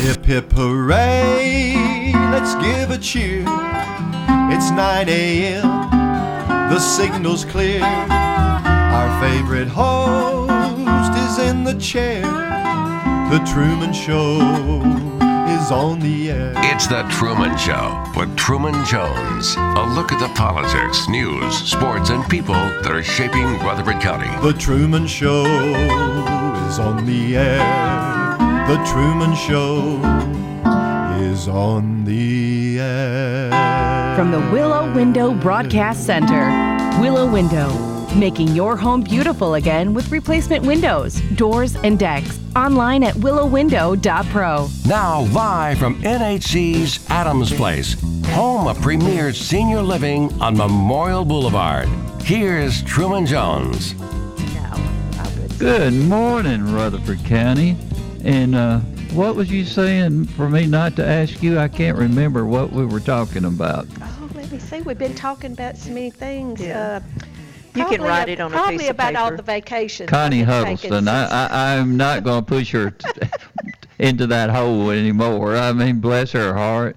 Hip hip hooray, let's give a cheer. It's 9 a.m., the signal's clear. Our favorite host is in the chair. The Truman Show is on the air. It's The Truman Show with Truman Jones. A look at the politics, news, sports, and people that are shaping Rutherford County. The Truman Show is on the air. The Truman Show is on the air. From the Willow Window Broadcast Center, Willow Window, making your home beautiful again with replacement windows, doors, and decks. Online at willowwindow.pro. Now, live from NHC's Adams Place, home of premier senior living on Memorial Boulevard. Here's Truman Jones. Good morning, Rutherford County. And uh, what was you saying for me not to ask you? I can't remember what we were talking about. Oh, let me see. We've been talking about so many things. Yeah. Uh, You can write a- it on a Probably piece of paper. Probably about all the vacations. Connie I've been taking Huddleston, I, I, I'm not going to push her t- into that hole anymore. I mean, bless her heart.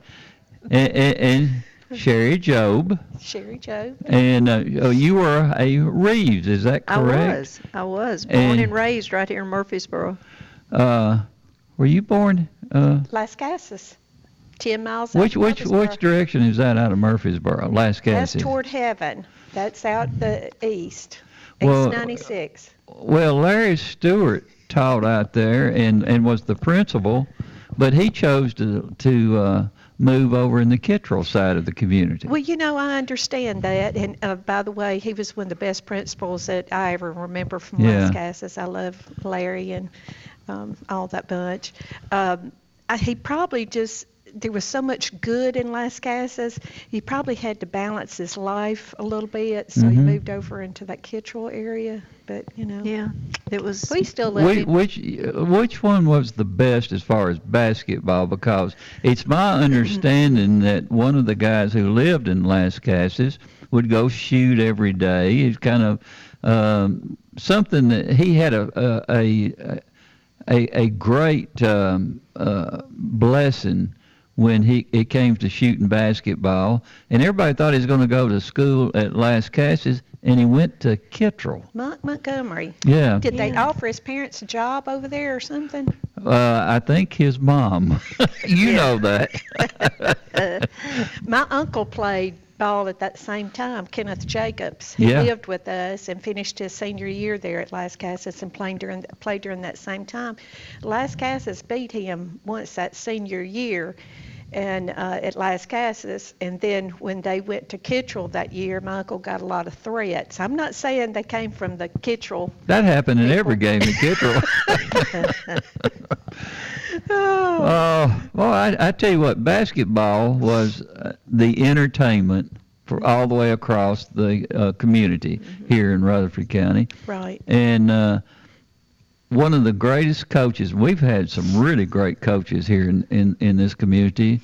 And, and, and Sherry Job. Sherry Job. And uh, oh, you were a Reeves, is that correct? I was. I was born And- and, raised right here in Murfreesboro. Uh, were you born? Uh, Lascassas. 10 miles out which of which which direction is that out of Murfreesboro? Las That's Casas. toward heaven. That's out the east. Well, East 96. Well, Larry Stewart taught out there and, and was the principal, but he chose to to uh, move over in the Kittrell side of the community. Well, you know, I understand that. And uh, by the way, he was one of the best principals that I ever remember from Yeah. Lascassas. I love Larry and um, all that bunch. Um, I, he probably just, there was so much good in Lascassas, he probably had to balance his life a little bit. So he Mhm. moved over into that Kittrell area. But, you know, Yeah, it was. we still love Which, which which one was the best as far as basketball? Because it's my understanding that one of the guys who lived in Lascassas would go shoot every day. It's kind of um, something that he had a a a, a, a great um, uh, blessing when he it came to shooting basketball, and everybody thought he was going to go to school at Lascassas, and he went to Kittrell. Monk Montgomery. Yeah. Did they offer his parents a job over there or something? Uh, I think his mom. you know that. My uncle played ball at that same time, Kenneth Jacobs. He Yeah. lived with us and finished his senior year there at Lascassas and played during played during that same time. Lascassas beat him once that senior year. And uh, at Lascassas, and then when they went to Kittrell that year, my uncle got a lot of threats. I'm not saying they came from the Kittrell that happened in every game at Kittrell. Oh, well, I, I tell you what, basketball was uh, the entertainment for all the way across the uh, community here in Rutherford County. right. And uh, one of the greatest coaches, we've had some really great coaches here in, in, in this community,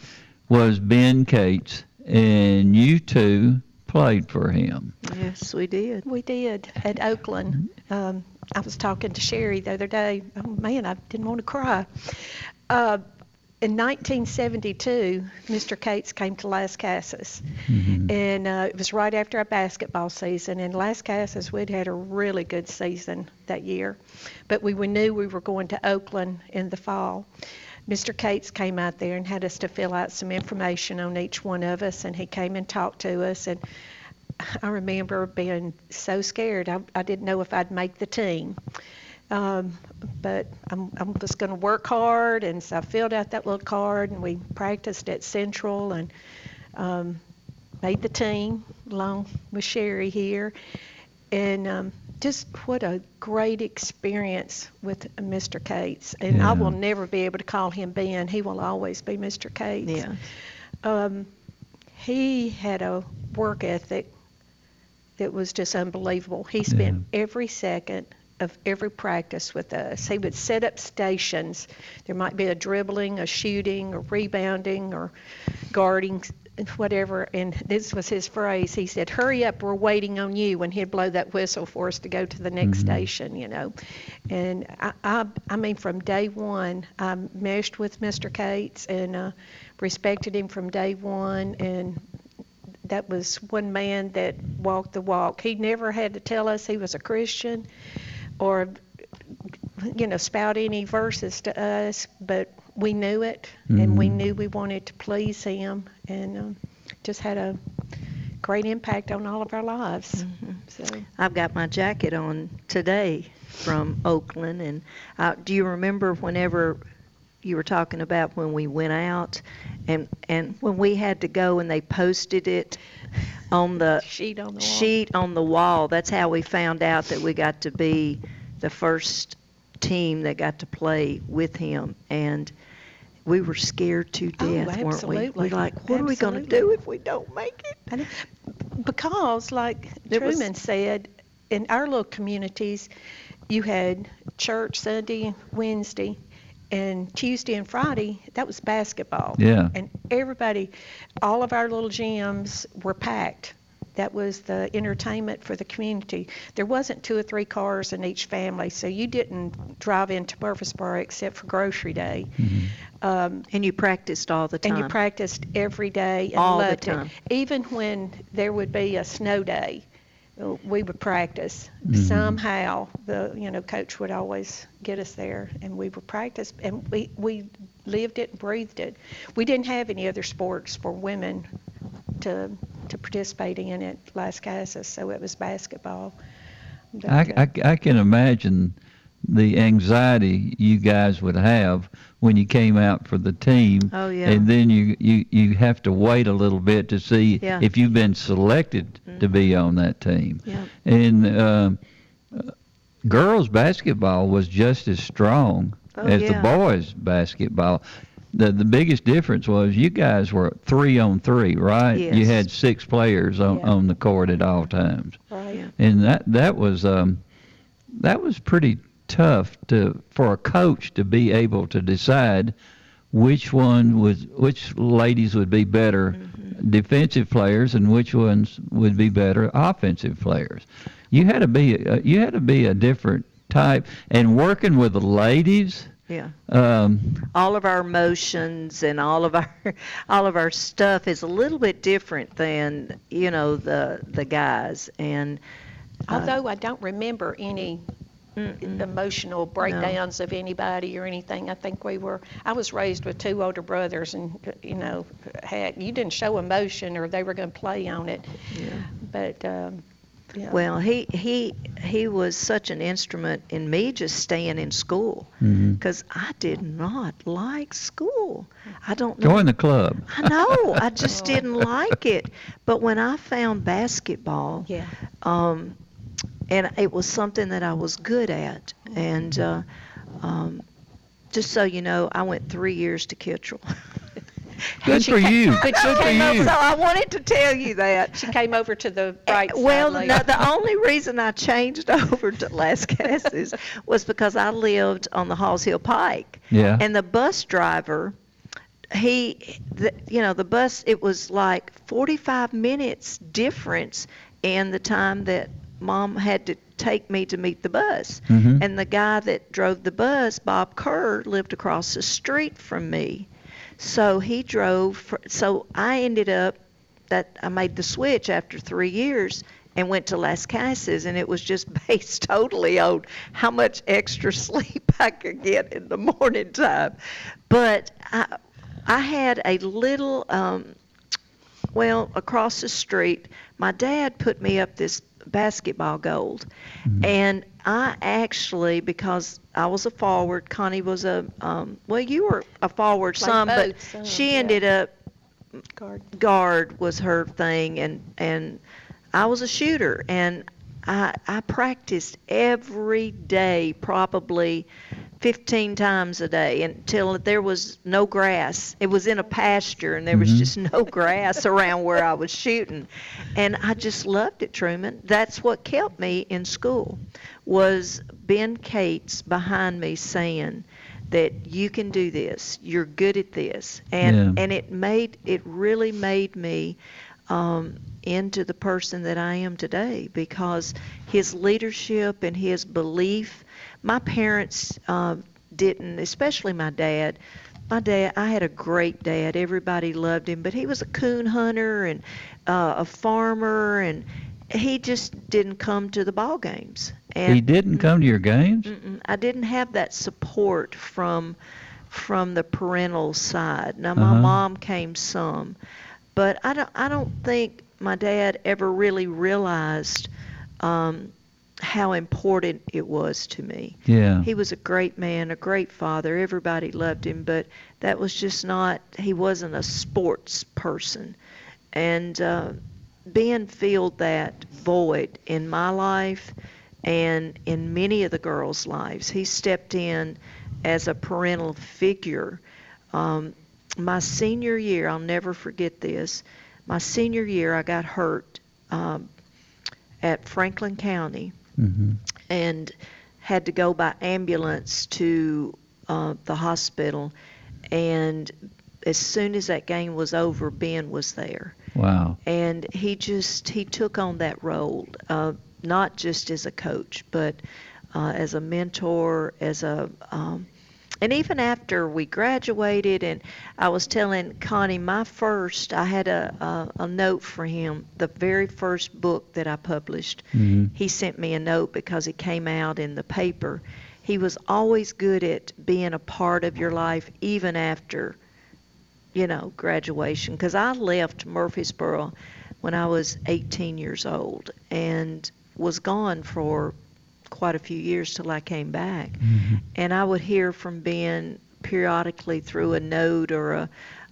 was Ben Cates. And you two played for him. Yes, we did. We did at Oakland. Um, I was talking to Sherry the other day. Oh man, I didn't want to cry. Uh, in 1972, Mr. Cates came to Lascassas, Mhm. and uh, it was right after our basketball season. In Lascassas, we'd had a really good season that year, but we, we knew we were going to Oakland in the fall. Mr. Cates came out there and had us to fill out some information on each one of us, and he came and talked to us. And I remember being so scared. I, I didn't know if I'd make the team. Um, but I'm, I'm just going to work hard, and so I filled out that little card, and we practiced at Central and um, made the team along with Sherry here. And um, just what a great experience with Mr. Cates. And I will never be able to call him Ben. He will always be Mr. Cates Yeah. um, he had a work ethic that was just unbelievable. He spent every second of every practice with us. He would set up stations. There might be a dribbling, a shooting, or rebounding, or guarding whatever, and this was his phrase. He said, "Hurry up, we're waiting on you." When he'd blow that whistle for us to go to the next station, you know, and I, I, I mean, from day one, I meshed with Mr. Cates and uh, respected him from day one, and that was one man that walked the walk. He never had to tell us he was a Christian, or you know, spout any verses to us, but we knew it, and we knew we wanted to please him, and um, just had a great impact on all of our lives. So. I've got my jacket on today from Oakland, and uh, do you remember whenever you were talking about when we went out, and and when we had to go and they posted it on the sheet on the wall. sheet on the wall. That's how we found out that we got to be the first team that got to play with him, and we were scared to Oh, death, weren't we? absolutely. We like, what are we going to do if we don't make it? Because, like It was- Truman said, in our little communities, you had church Sunday, Wednesday, and Tuesday and Friday, that was basketball. Yeah. And everybody, all of our little gyms were packed. That was the entertainment for the community. There wasn't two or three cars in each family, so you didn't drive into Murfreesboro except for grocery day. Um, And you practiced all the time. and you practiced every day and All the time. it. Even when there would be a snow day, we would practice. Mm-hmm. Somehow, the you know coach would always get us there, and we would practice, and we we lived it and breathed it. We didn't have any other sports for women to to participate in at Lascassas, so it was basketball. But, I, I, I can imagine the anxiety you guys would have when you came out for the team. Oh, yeah. And then you, you, you have to wait a little bit to see Yeah. Mm-hmm. if you've been selected to be on that team. Yeah. And um, uh, girls basketball was just as strong Oh, as yeah. the boys basketball. The the biggest difference was you guys were three on three, right? You had six players on, on the court at all times right. And that that was um, that was pretty tough to for a coach to be able to decide which one was which ladies would be better defensive players and which ones would be better offensive players. You had to be uh, you had to be a different type and working with the ladies. Yeah. Um, all of our motions and all of our all of our stuff is a little bit different than you know the the guys and uh, Although I don't remember any mm-mm. emotional breakdowns of anybody or anything. I think we were. I was raised with two older brothers, and you know, had you didn't show emotion, or they were going to play on it. Yeah. But um, yeah. well he he he was such an instrument in me just staying in school because I did not like school I don't know Join the club. I know I just didn't like it but when I found basketball yeah. um, and it was something that I was good at. And uh, um, just so you know, I went three years to Kittrell. Good for ca- you. but Good she for came so you. I wanted to tell you that. She came over to the right well, later. no, the only reason I changed over to Lascassas was because I lived on the Halls Hill Pike. Yeah. And the bus driver, he, the, you know, the bus, it was like 45 minutes difference in the time that mom had to take me to meet the bus. Mhm. And the guy that drove the bus, Bob Kerr, lived across the street from me. So he drove, for, so I ended up that I made the switch after three years and went to Lascassas, and it was just based totally on how much extra sleep I could get in the morning time. But I, I had a little, um, well, across the street, my dad put me up this basketball gold, and I actually because I was a forward, Connie was a, um, well, you were a forward Played some, but some, she yeah. ended up Guard. guard was her thing and and I was a shooter and I I practiced every day probably 15 times a day until there was no grass. It was in a pasture and there was Mhm. just no grass around where I was shooting. And I just loved it, Truman. That's what kept me in school was Ben Cates behind me saying that you can do this. You're good at this, and Yeah. and it made it really made me um, into the person that I am today because his leadership and his belief. My parents uh, didn't, especially my dad. My dad, I had a great dad. Everybody loved him, but he was a coon hunter and uh, a farmer, and he just didn't come to the ball games. And He didn't come to your games? I didn't have that support from from the parental side. Now my Uh-huh. mom came some, but I don't I don't think my dad ever really realized um, how important it was to me. Yeah. He was a great man, a great father. Everybody loved him, but that was just not. He wasn't a sports person, and uh, Ben filled that void in my life and in many of the girls' lives. He stepped in as a parental figure. Um, my senior year, I'll never forget this. My senior year, I got hurt um, at Franklin County hmm and had to go by ambulance to uh, the hospital. And as soon as that game was over, Ben was there, Wow. and he just he took on that role, uh, not just as a coach, but uh, as a mentor, as a um, and even after we graduated, and I was telling Connie, my first, I had a, a, a note for him, the very first book that I published. hmm He sent me a note because it came out in the paper. He was always good at being a part of your life, even after, you know, graduation. Because I left Murfreesboro when I was 18 years old and was gone for quite a few years till I came back. hmm And I would hear from Ben periodically through a note or a,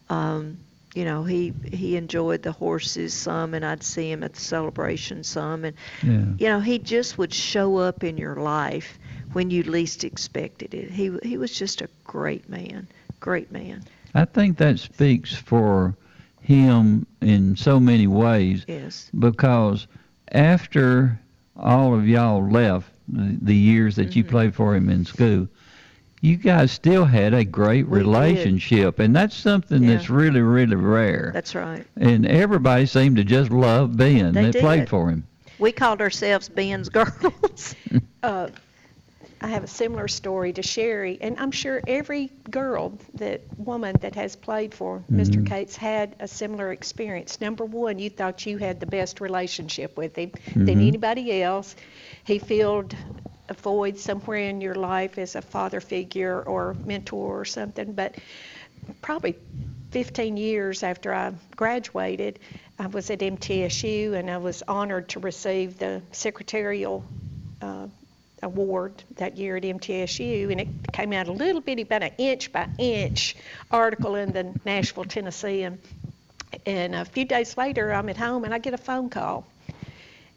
um, you know, he he enjoyed the horses some, and I'd see him at the celebration some, and Yeah. you know, he just would show up in your life when you least expected it. He he was just a great man, great man. I think that speaks for him in so many ways Yes. because after all of y'all left the, the years that you Mhm. played for him in school, you guys still had a great We did. relationship, and that's something Yeah. that's really, really rare. That's right. and everybody seemed to just love Ben They that played for him. We called ourselves Ben's girls. uh, I have a similar story to Sherry, and I'm sure every girl, that woman that has played for Mr. Mhm. Cates, had a similar experience. Number one, you thought you had the best relationship with him than Mhm. anybody else. He filled a void somewhere in your life as a father figure or mentor or something. But probably 15 years after I graduated, I was at MTSU and I was honored to receive the secretarial uh, award that year at MTSU, and it came out a little bitty, about an inch by inch article in the Nashville Tennessean. And a few days later, I'm at home and I get a phone call,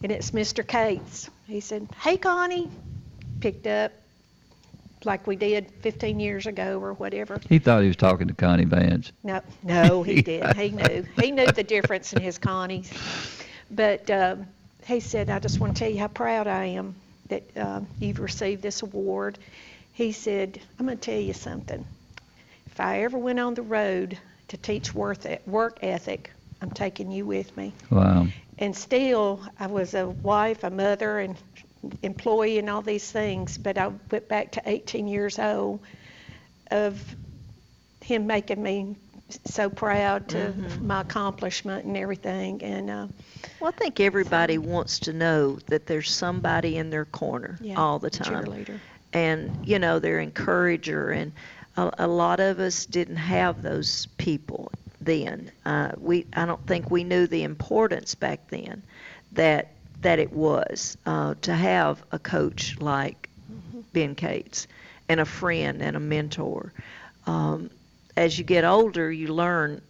and it's Mr. Cates. He said, "Hey, Connie," picked up like we did 15 years ago or whatever. He thought he was talking to Connie Vance. No, no, he did. He knew. He knew the difference in his Connies. But um, he said, I just want to tell you how proud I am that uh, you've received this award. He said, I'm going to tell you something. If I ever went on the road to teach worth work ethic, I'm taking you with me. Wow. And still, I was a wife, a mother, and employee, and all these things. But I went back to 18 years old of him making me so proud to Mhm. my accomplishment and everything. And uh, Well, I think everybody wants to know that there's somebody in their corner yeah, all the time. cheerleader. and you know their encourager and a, a lot of us didn't have those people then. Uh, we I don't think we knew the importance back then that that it was uh, to have a coach like Ben Cates and a friend and a mentor. Um, as you get older you learn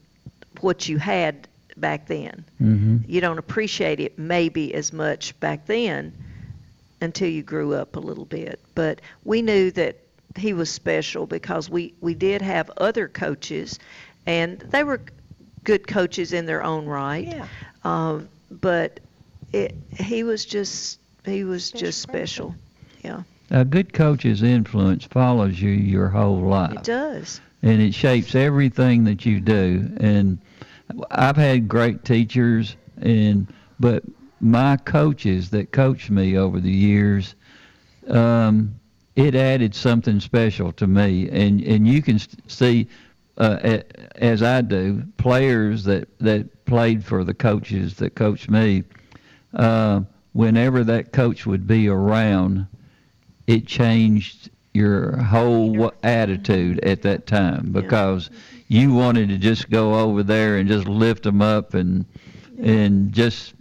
what you had back then. Hmm you don't appreciate it maybe as much back then until you grew up a little bit. But we knew that he was special because we, we did have other coaches, and they were good coaches in their own right. Yeah. Um, but it, he was just he was Special just person. special. Yeah. a good coach's influence follows you your whole life. It does. and it shapes everything that you do. And I've had great teachers, and but my coaches that coached me over the years, um, it added something special to me. And and you can st- see, uh, as I do, players that that played for the coaches that coached me. Uh, whenever that coach would be around, it changed your whole attitude at that time because you wanted to just go over there and just lift them up and and just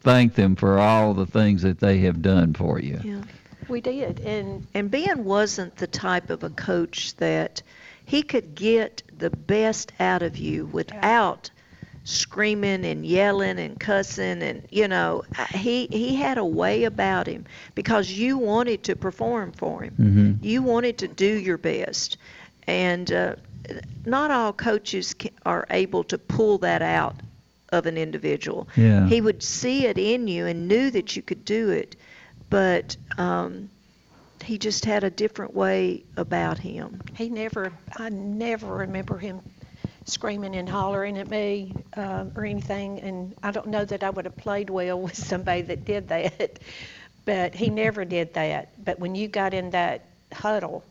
thank them for all the things that they have done for you. Yeah. We did, and And Ben wasn't the type of a coach that he could get the best out of you without screaming and yelling and cussing and you know uh, he he had a way about him because you wanted to perform for him. Hmm you wanted to do your best. And uh, not all coaches ca- are able to pull that out of an individual. Yeah. he would see it in you and knew that you could do it. But um, he just had a different way about him he never, I never remember him screaming and hollering at me um, or anything. And I don't know that I would have played well with somebody that did that, but he never did that. But when you got in that huddle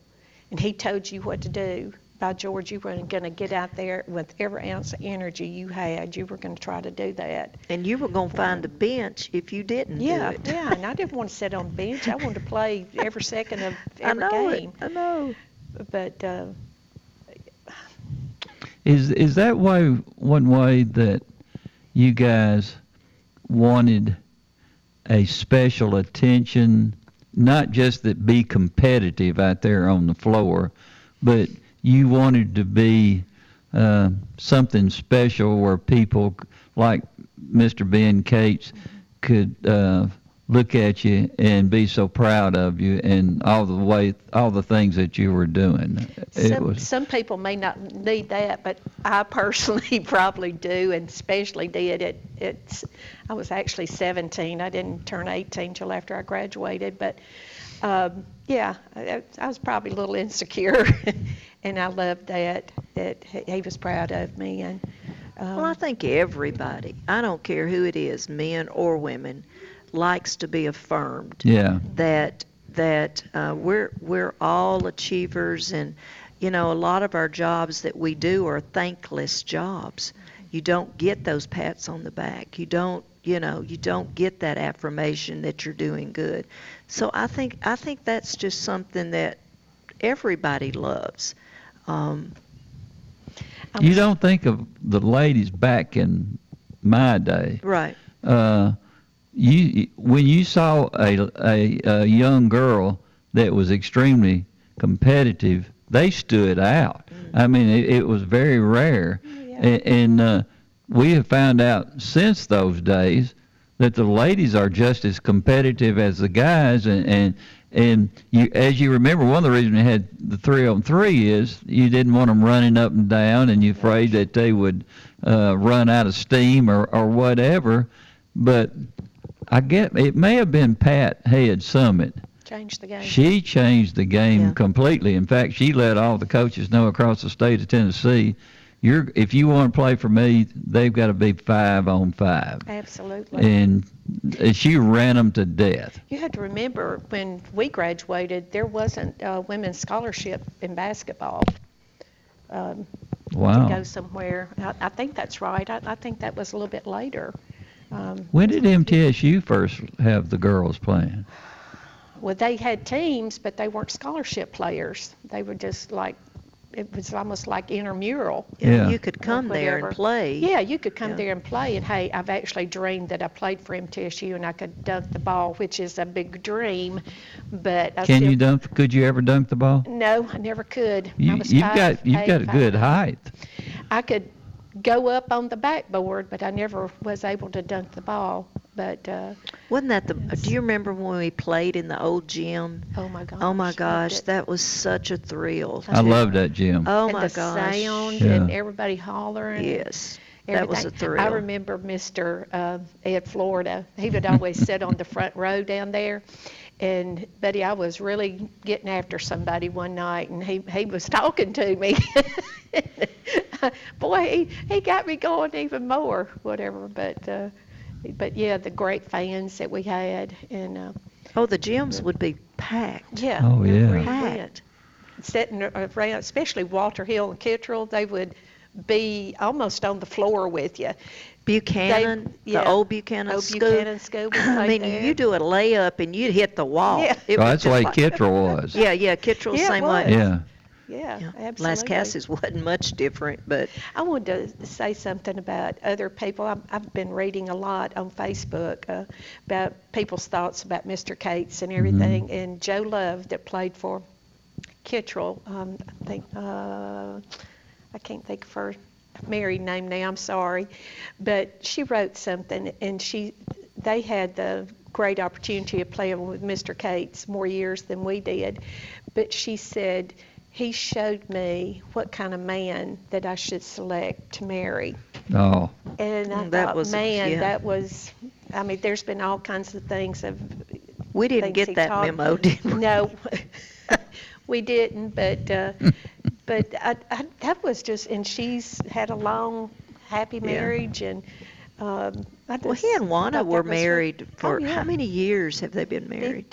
and he told you what to do, by George, you were going to get out there with every ounce of energy you had. You were going to try to do that. and you were going to find a bench if you didn't Yeah, do it yeah. And I didn't want to sit on the bench. I wanted to play every second of I every know game. it. I know. But uh, Is is that why one way that you guys wanted a special attention, not just that be competitive out there on the floor, but you wanted to be uh, something special where people like Mr. Ben Cates could uh, look at you and be so proud of you and all the way all the things that you were doing. Some, was some people may not need that, but I personally probably do, and especially did. It, it's, I was actually 17. I didn't turn 18 till after I graduated, but um, yeah, I, I was probably a little insecure, and I loved that that he he was proud of me. And um, Well, I think everybody, I don't care who it is, men or women, likes to be affirmed yeah. that that uh, we're we're all achievers, and you know a lot of our jobs that we do are thankless jobs. You don't get those pats on the back. You don't you know you don't get that affirmation that you're doing good. So I think I think that's just something that everybody loves. Um, You don't think of the ladies back in my day. right. Uh, you when you saw a, a a young girl that was extremely competitive, they stood out. I mean, it, it was very rare, A- and uh, we have found out since those days that the ladies are just as competitive as the guys, and and and you, as you remember, one of the reasons we had the three on three is you didn't want them running up and down, and you're afraid that they would uh, run out of steam or or whatever. But I get it may have been Pat Head Summitt. changed the game. She changed the game Yeah. completely. In fact, she let all the coaches know across the state of Tennessee, you're if you want to play for me, they've got to be five on five. Absolutely. And uh, she ran them to death. You have to remember when we graduated, there wasn't a women's scholarship in basketball um, to go somewhere. I, I think that's right. I, I think that was a little bit later. Um, When did MTSU first have the girls playing? well, they had teams, but they weren't scholarship players. They were just like, it was almost like intramural. You, Yeah. you could come there and play. Yeah, you could come Yeah. there and play, and hey, I've actually dreamed that I played for MTSU and I could dunk the ball, which is a big dream. But I Can still, you dunk? Could you ever dunk the ball? No, I never could. I You, was you've five, got you've got a eight, good height. I could go up on the backboard, but I never was able to dunk the ball. But uh, Wasn't that the? Do you remember when we played in the old gym? oh my gosh! Oh my gosh, that was such a thrill. I love that gym. Oh and my the gosh. sound Yeah. and everybody hollering. Yes, that was a thrill. I remember Mr. Uh, Ed Florida. He would always sit on the front row down there, And Buddy, I was really getting after somebody one night, and he he was talking to me. Boy, he he got me going even more, whatever. But uh, but yeah, the great fans that we had, and uh, Oh, the gyms would be packed. yeah, Oh, they yeah. Packed. Sitting around, especially Walter Hill and Kittrell, they would be almost on the floor with you. Buchanan, yeah. the old Buchanan Old school. Buchanan school I mean, there. you do a layup and you'd hit the wall. Yeah. It Oh, that's the way like- Kittrell was. Yeah, yeah, Kittrell Yeah, it same was. way. Yeah. Yeah, Yeah. absolutely. Lascassas wasn't much different, but I wanted to say something about other people. I'm, I've been reading a lot on Facebook uh, about people's thoughts about Mr. Cates and everything. And Joe Love, that played for Kittrell, um, I think, uh, I can't think of her married name now. I'm sorry, but she wrote something, and she, they had the great opportunity of playing with Mr. Cates more years than we did. But she said he showed me what kind of man that I should select to marry. Oh, And I Mm, that thought, was- man, yeah. that was. I mean, there's been all kinds of things of. we didn't get that taught- memo, did we? No, we didn't. But uh, but I, I, that was just, and she's had a long, happy marriage, yeah. and um, I Well, he and Wanda were that was married for oh, yeah. how many years have they been married?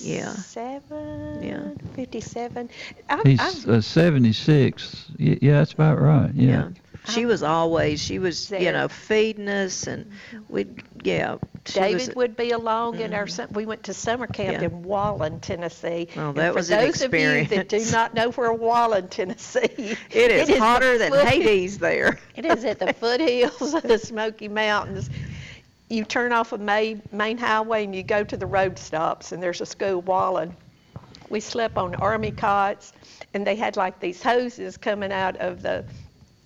Yeah. 57, Yeah. 57. I, he's uh, 76. Y- Yeah, that's about right. Yeah. She was uh-huh. always, she was, you know, feeding us and mm-hmm. we'd, yeah. David was- would be along in our. Mm-hmm. sum- We went to summer camp Yeah. in Walland, Tennessee. Well, that for was an those of you that do not know where Walland, Tennessee, It is the hotter than foot- Hades there. It is at the foothills of the Smoky Mountains. You turn off a main, main highway and you go to the road stops, and there's a school, Walland. We slept on army cots, and they had like these hoses coming out of the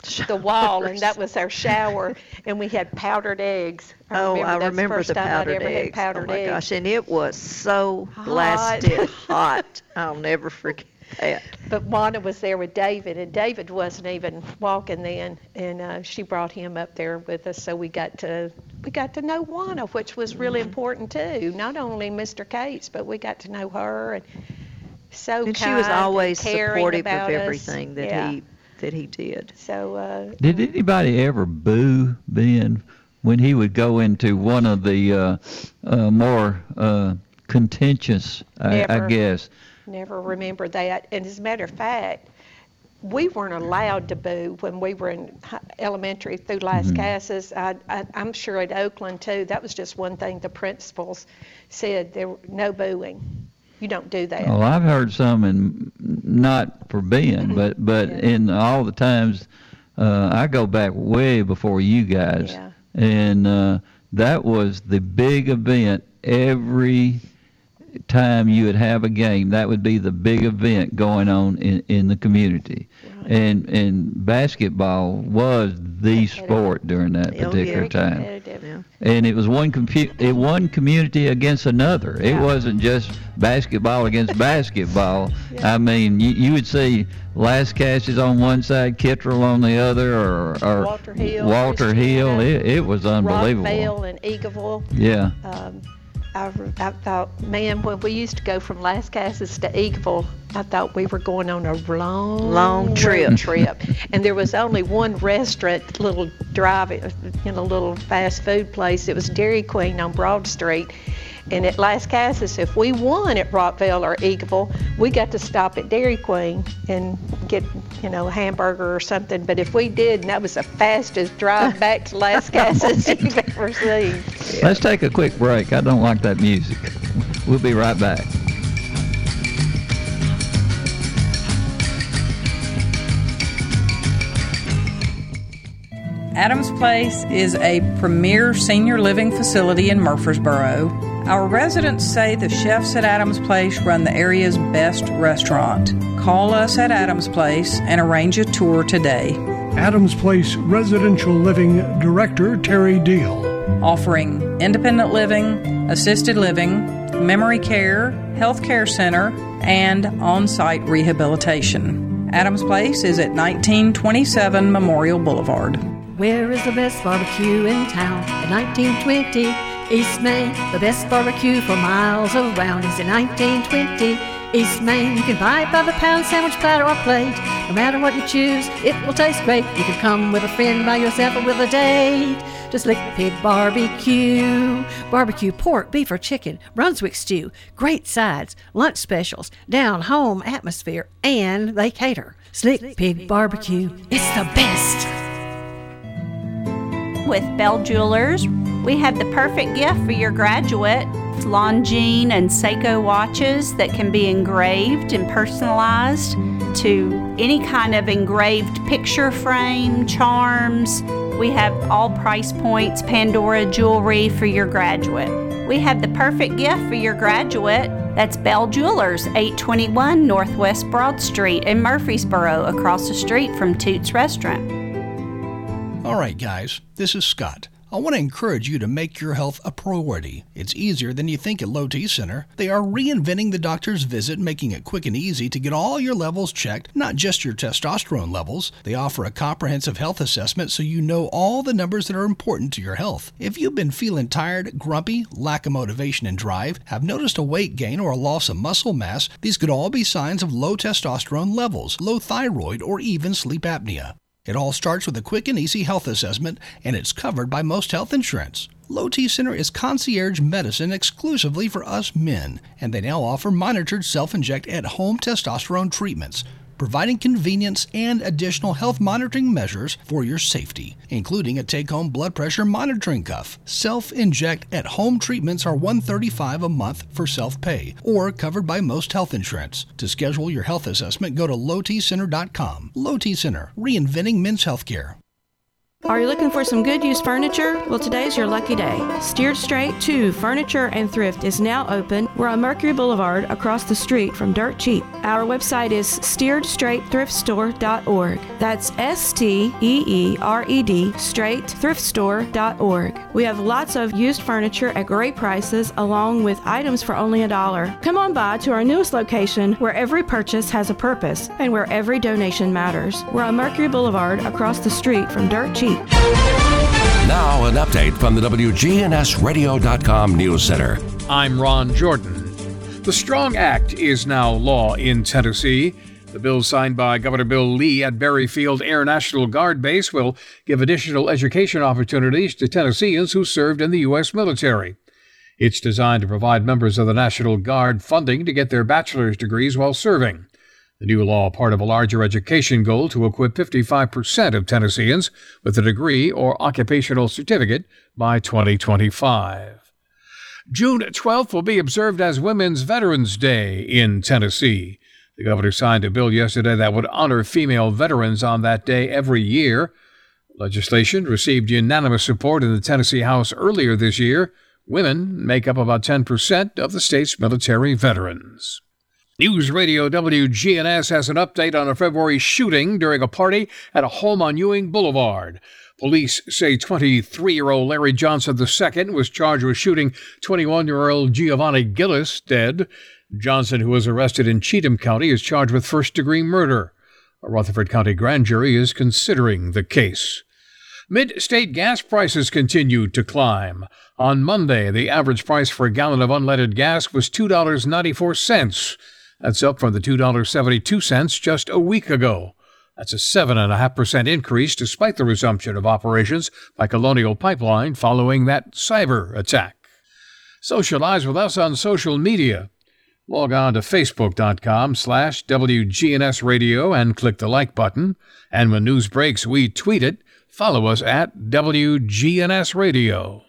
the wall, and that was our shower, and we had powdered eggs. Oh, I that's remember first the time I'd powdered eggs. powdered oh my eggs. gosh, and it was so Hot. blasted hot. I'll never forget that. But Wanda was there with David, and David wasn't even walking then, and uh, she brought him up there with us, so we got to we got to know Wanda, which was really Mm-hmm. important too. Not only Mr. Cates, but we got to know her, and so And she was always supportive of us. everything that Yeah. he that he did. So uh, Did anybody ever boo Ben when he would go into one of the uh, uh, more uh, contentious, I, I Never. guess? never remember that. And as a matter of fact, we weren't allowed to boo when we were in elementary through Lascassas. I, I, I'm sure at Oakland too. That was just one thing the principals said. There were no booing. You don't do that. Well, I've heard some, and not for being, but but Yeah. in all the times uh, I go back way before you guys, Yeah. and uh, that was the big event every time you would have a game. That would be the big event going on in in the community, and and basketball was the sport during that Oh, particular time. Yeah. and it was one compu- it one community against another. It Yeah. wasn't just basketball against basketball. I mean, you, you would see Lascassas on one side, Kittrell on the other, or, or Walter Hill, Walter Hill. It, it was unbelievable. Rockvale and Eagleville. Yeah. Um, I, I thought, man, when we used to go from Lascassas to Eagleville, I thought we were going on a long, Long trip. trip. and there was only one restaurant, little drive, you know, little fast food place. It was Dairy Queen on Broad Street. And at Lascassas, if we won at Rockvale or Eagleville, we got to stop at Dairy Queen and get, you know, a hamburger or something. But if we did, and that was the fastest drive back to Las Casas you've ever seen. Let's take a quick break. I don't like that music. We'll be right back. Adams Place is a premier senior living facility in Murfreesboro. Our residents say the chefs at Adams Place run the area's best restaurant. Call us at Adams Place and arrange a tour today. Adams Place Residential Living Director Terry Deal. offering independent living, assisted living, memory care, health care center, and on site rehabilitation. Adams Place is at 1927 Memorial Boulevard. Where is the best barbecue in town? In 1920 East Main, the best barbecue for miles around is in 1920. East Main, you can buy it by the pound sandwich platter or plate. No matter what you choose, it will taste great. You can come with a friend, by yourself, or with a date. Just Slick Pig Barbecue. Barbecue pork, beef, or chicken, Brunswick stew, great sides, lunch specials, down home atmosphere, and they cater. Slick Pig Barbecue, it's the best. With Bell Jewelers, we have the perfect gift for your graduate. Longines and Seiko watches that can be engraved and personalized to any kind of engraved picture frame, charms. We have all price points, Pandora jewelry for your graduate. We have the perfect gift for your graduate. That's Bell Jewelers, 821 Northwest Broad Street in Murfreesboro, across the street from Toots Restaurant. All right, guys, this is Scott. I want to encourage you to make your health a priority. It's easier than you think at Low T Center. They are reinventing the doctor's visit, making it quick and easy to get all your levels checked, not just your testosterone levels. They offer a comprehensive health assessment so you know all the numbers that are important to your health. If you've been feeling tired, grumpy, lack of motivation and drive, have noticed a weight gain or a loss of muscle mass, these could all be signs of low testosterone levels, low thyroid, or even sleep apnea. It all starts with a quick and easy health assessment, and it's covered by most health insurance. Low T Center is concierge medicine exclusively for us men, and they now offer monitored self inject at home testosterone treatments providing convenience and additional health monitoring measures for your safety, including a take-home blood pressure monitoring cuff. Self-inject at home treatments are 135 a month for self-pay or covered by most health insurance. To schedule your health assessment, go to lowtcenter.com. Low T Center, reinventing men's healthcare. Are you looking for some good used furniture? Well, today's your lucky day. Steered Straight 2 Furniture and Thrift is now open. We're on Mercury Boulevard across the street from Dirt Cheap. Our website is steeredstraightthriftstore.org. That's S T E E R E D straightthriftstore.org. We have lots of used furniture at great prices along with items for only a dollar. Come on by to our newest location where every purchase has a purpose and where every donation matters. We're on Mercury Boulevard across the street from Dirt Cheap. Now, an update from the WGNSradio.com News Center. I'm Ron Jordan. The Strong Act is now law in Tennessee. The bill signed by Governor Bill Lee at Berryfield Air National Guard Base will give additional education opportunities to Tennesseans who served in the U.S. military. It's designed to provide members of the National Guard funding to get their bachelor's degrees while serving. The new law, part of a larger education goal to equip 55% of Tennesseans with a degree or occupational certificate by 2025. June 12th will be observed as Women's Veterans Day in Tennessee. The governor signed a bill yesterday that would honor female veterans on that day every year. Legislation received unanimous support in the Tennessee House earlier this year. Women make up about 10% of the state's military veterans. News Radio WGNS has an update on a February shooting during a party at a home on Ewing Boulevard. Police say 23 year old Larry Johnson II was charged with shooting 21 year old Giovanni Gillis dead. Johnson, who was arrested in Cheatham County, is charged with first degree murder. A Rutherford County grand jury is considering the case. Mid state gas prices continued to climb. On Monday, the average price for a gallon of unleaded gas was $2.94. That's up from the $2.72 just a week ago. That's a 7.5% increase despite the resumption of operations by Colonial Pipeline following that cyber attack. Socialize with us on social media. Log on to facebook.com slash WGNS Radio and click the like button. And when news breaks, we tweet it. Follow us at WGNS Radio.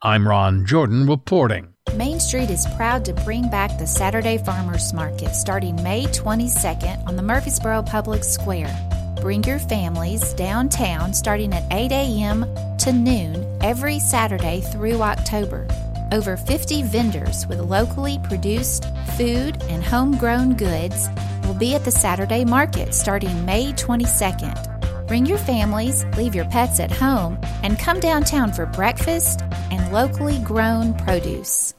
I'm Ron Jordan reporting. Main Street is proud to bring back the Saturday Farmers Market starting May 22nd on the Murfreesboro Public Square. Bring your families downtown starting at 8 a.m. to noon every Saturday through October. Over 50 vendors with locally produced food and homegrown goods will be at the Saturday market starting May 22nd. Bring your families, leave your pets at home, and come downtown for breakfast and locally grown produce.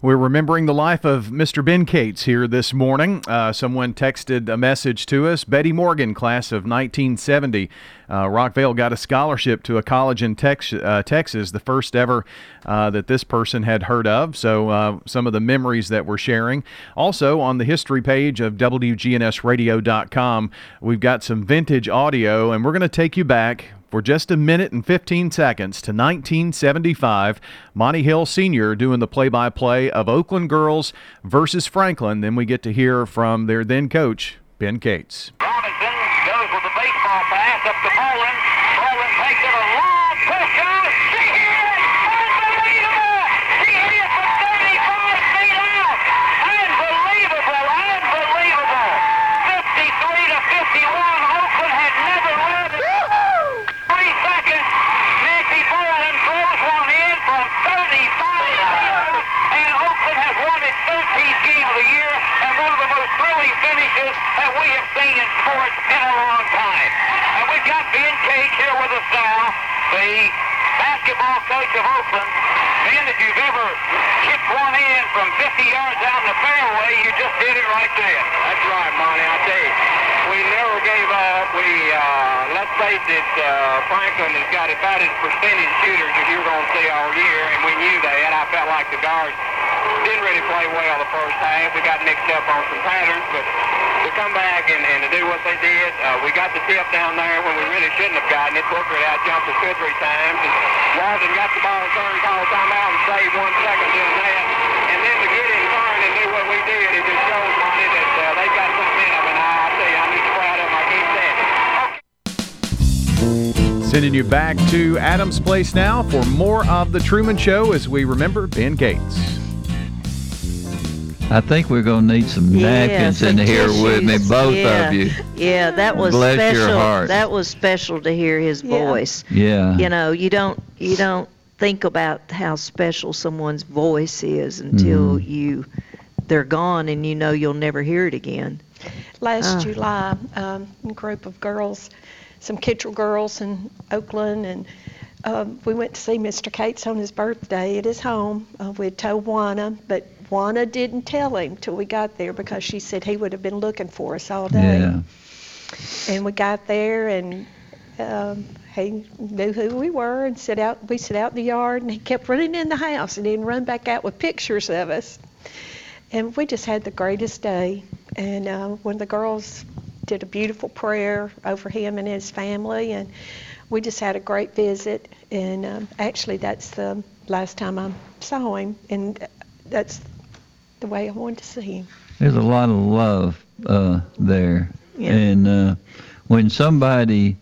We're remembering the life of Mr. Ben Cates here this morning. Uh, someone texted a message to us. Betty Morgan, class of 1970. Uh, Rockvale got a scholarship to a college in Tex- uh, Texas, the first ever uh, that this person had heard of. So, uh, some of the memories that we're sharing. Also, on the history page of WGNSradio.com, we've got some vintage audio, and we're going to take you back for just a minute and 15 seconds to 1975. Monty Hill Sr. doing the play by play of Oakland girls versus Franklin. Then we get to hear from their then coach, Ben Cates. Robinson goes with the baseball pass up to Bolin. Bolin takes it a long push out. She hit it! Unbelievable! She hit it from 35 feet out! Unbelievable! Unbelievable! 53 to 51. Oakland had never led it. Three seconds. Nancy Bolin throws one in from 35 feet out. And Oakland has won its 13th game of the year and one of the most thrilling finishes have seen in sports in a long time. And we've got Ben Cates here with us now, the basketball coach of Oakland. Ben, if you've ever chipped one in from 50 yards out in the fairway, you just did it right there. That's right, Monty. I tell you, we never gave up. We, uh, let's face it, uh, Franklin has got about as percentage shooters as you're going to see all year, and we knew that. I felt like the guards didn't really play well the first half. We got mixed up on some patterns, but to come back and, and to do what they did, uh, we got the tip down there when we really shouldn't have gotten it. Booker out jumped us two or three times, and Walden got the ball turned, called timeout, and saved one second doing that. And then to get in turn and do what we did, it just shows Monty that uh, they got some momentum, and I, I tell you, I'm just proud of them. I it. Sending you back to Adams Place now for more of The Truman Show as we remember Ben Cates. I think we're going to need some napkins some in here with me, both yeah. of you. Yeah, that was Bless your special. heart. That was special to hear his voice. Yeah. You know, you don't you don't think about how special someone's voice is until Mm-hmm. you they're gone and you know you'll never hear it again. Last Ah. July, um, a group of girls, some Kittrell girls in Oakland, and um, we went to see Mr. Cates on his birthday at his home. Uh, we had told Wanda, but Wanda didn't tell him till we got there because she said he would have been looking for us all day. Yeah. And we got there, and um, he knew who we were, and sit out. We sit out in the yard, and he kept running in the house, and then run back out with pictures of us. And we just had the greatest day. And uh, when the girls did a beautiful prayer over him and his family, and we just had a great visit. And um, actually, that's the last time I saw him, and that's the way I wanted to see him. There's a lot of love uh, there, Yeah. and uh, when somebody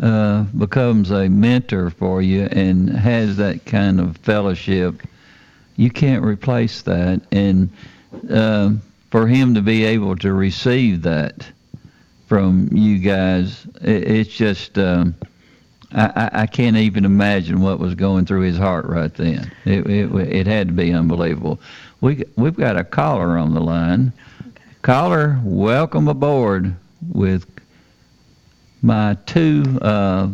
uh, becomes a mentor for you and has that kind of fellowship, you can't replace that. And um for him to be able to receive that from you guys, it, it's just. Um, I, I I can't even imagine what was going through his heart right then. It, it, it had to be unbelievable. We, we've got a caller on the line. Caller, welcome aboard with my two uh,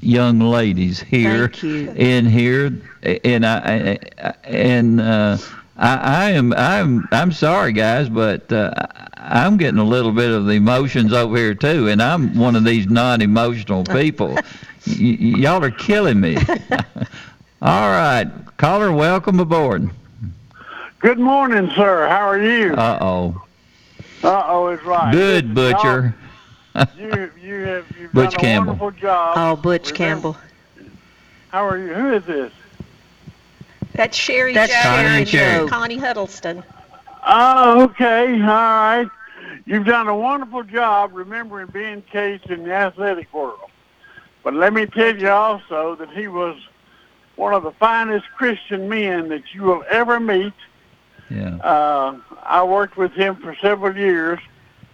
young ladies here Thank you. in here, and I, and uh, I, I am I'm I'm sorry guys, but uh, I'm getting a little bit of the emotions over here too, and I'm one of these non-emotional people. y- y'all are killing me. All right, caller, welcome aboard. Good morning, sir. How are you? Uh oh. Uh oh, it's right. Good butcher. You you have you've Butch done a Campbell. wonderful job. Oh, Butch Remember- Campbell. How are you? Who is this? That's Sherry That's Joe Connie and and Sherry. Connie Huddleston. Oh, okay. All right. You've done a wonderful job remembering Ben Cates in the athletic world. But let me tell you also that he was one of the finest Christian men that you will ever meet. Yeah. Uh, I worked with him for several years.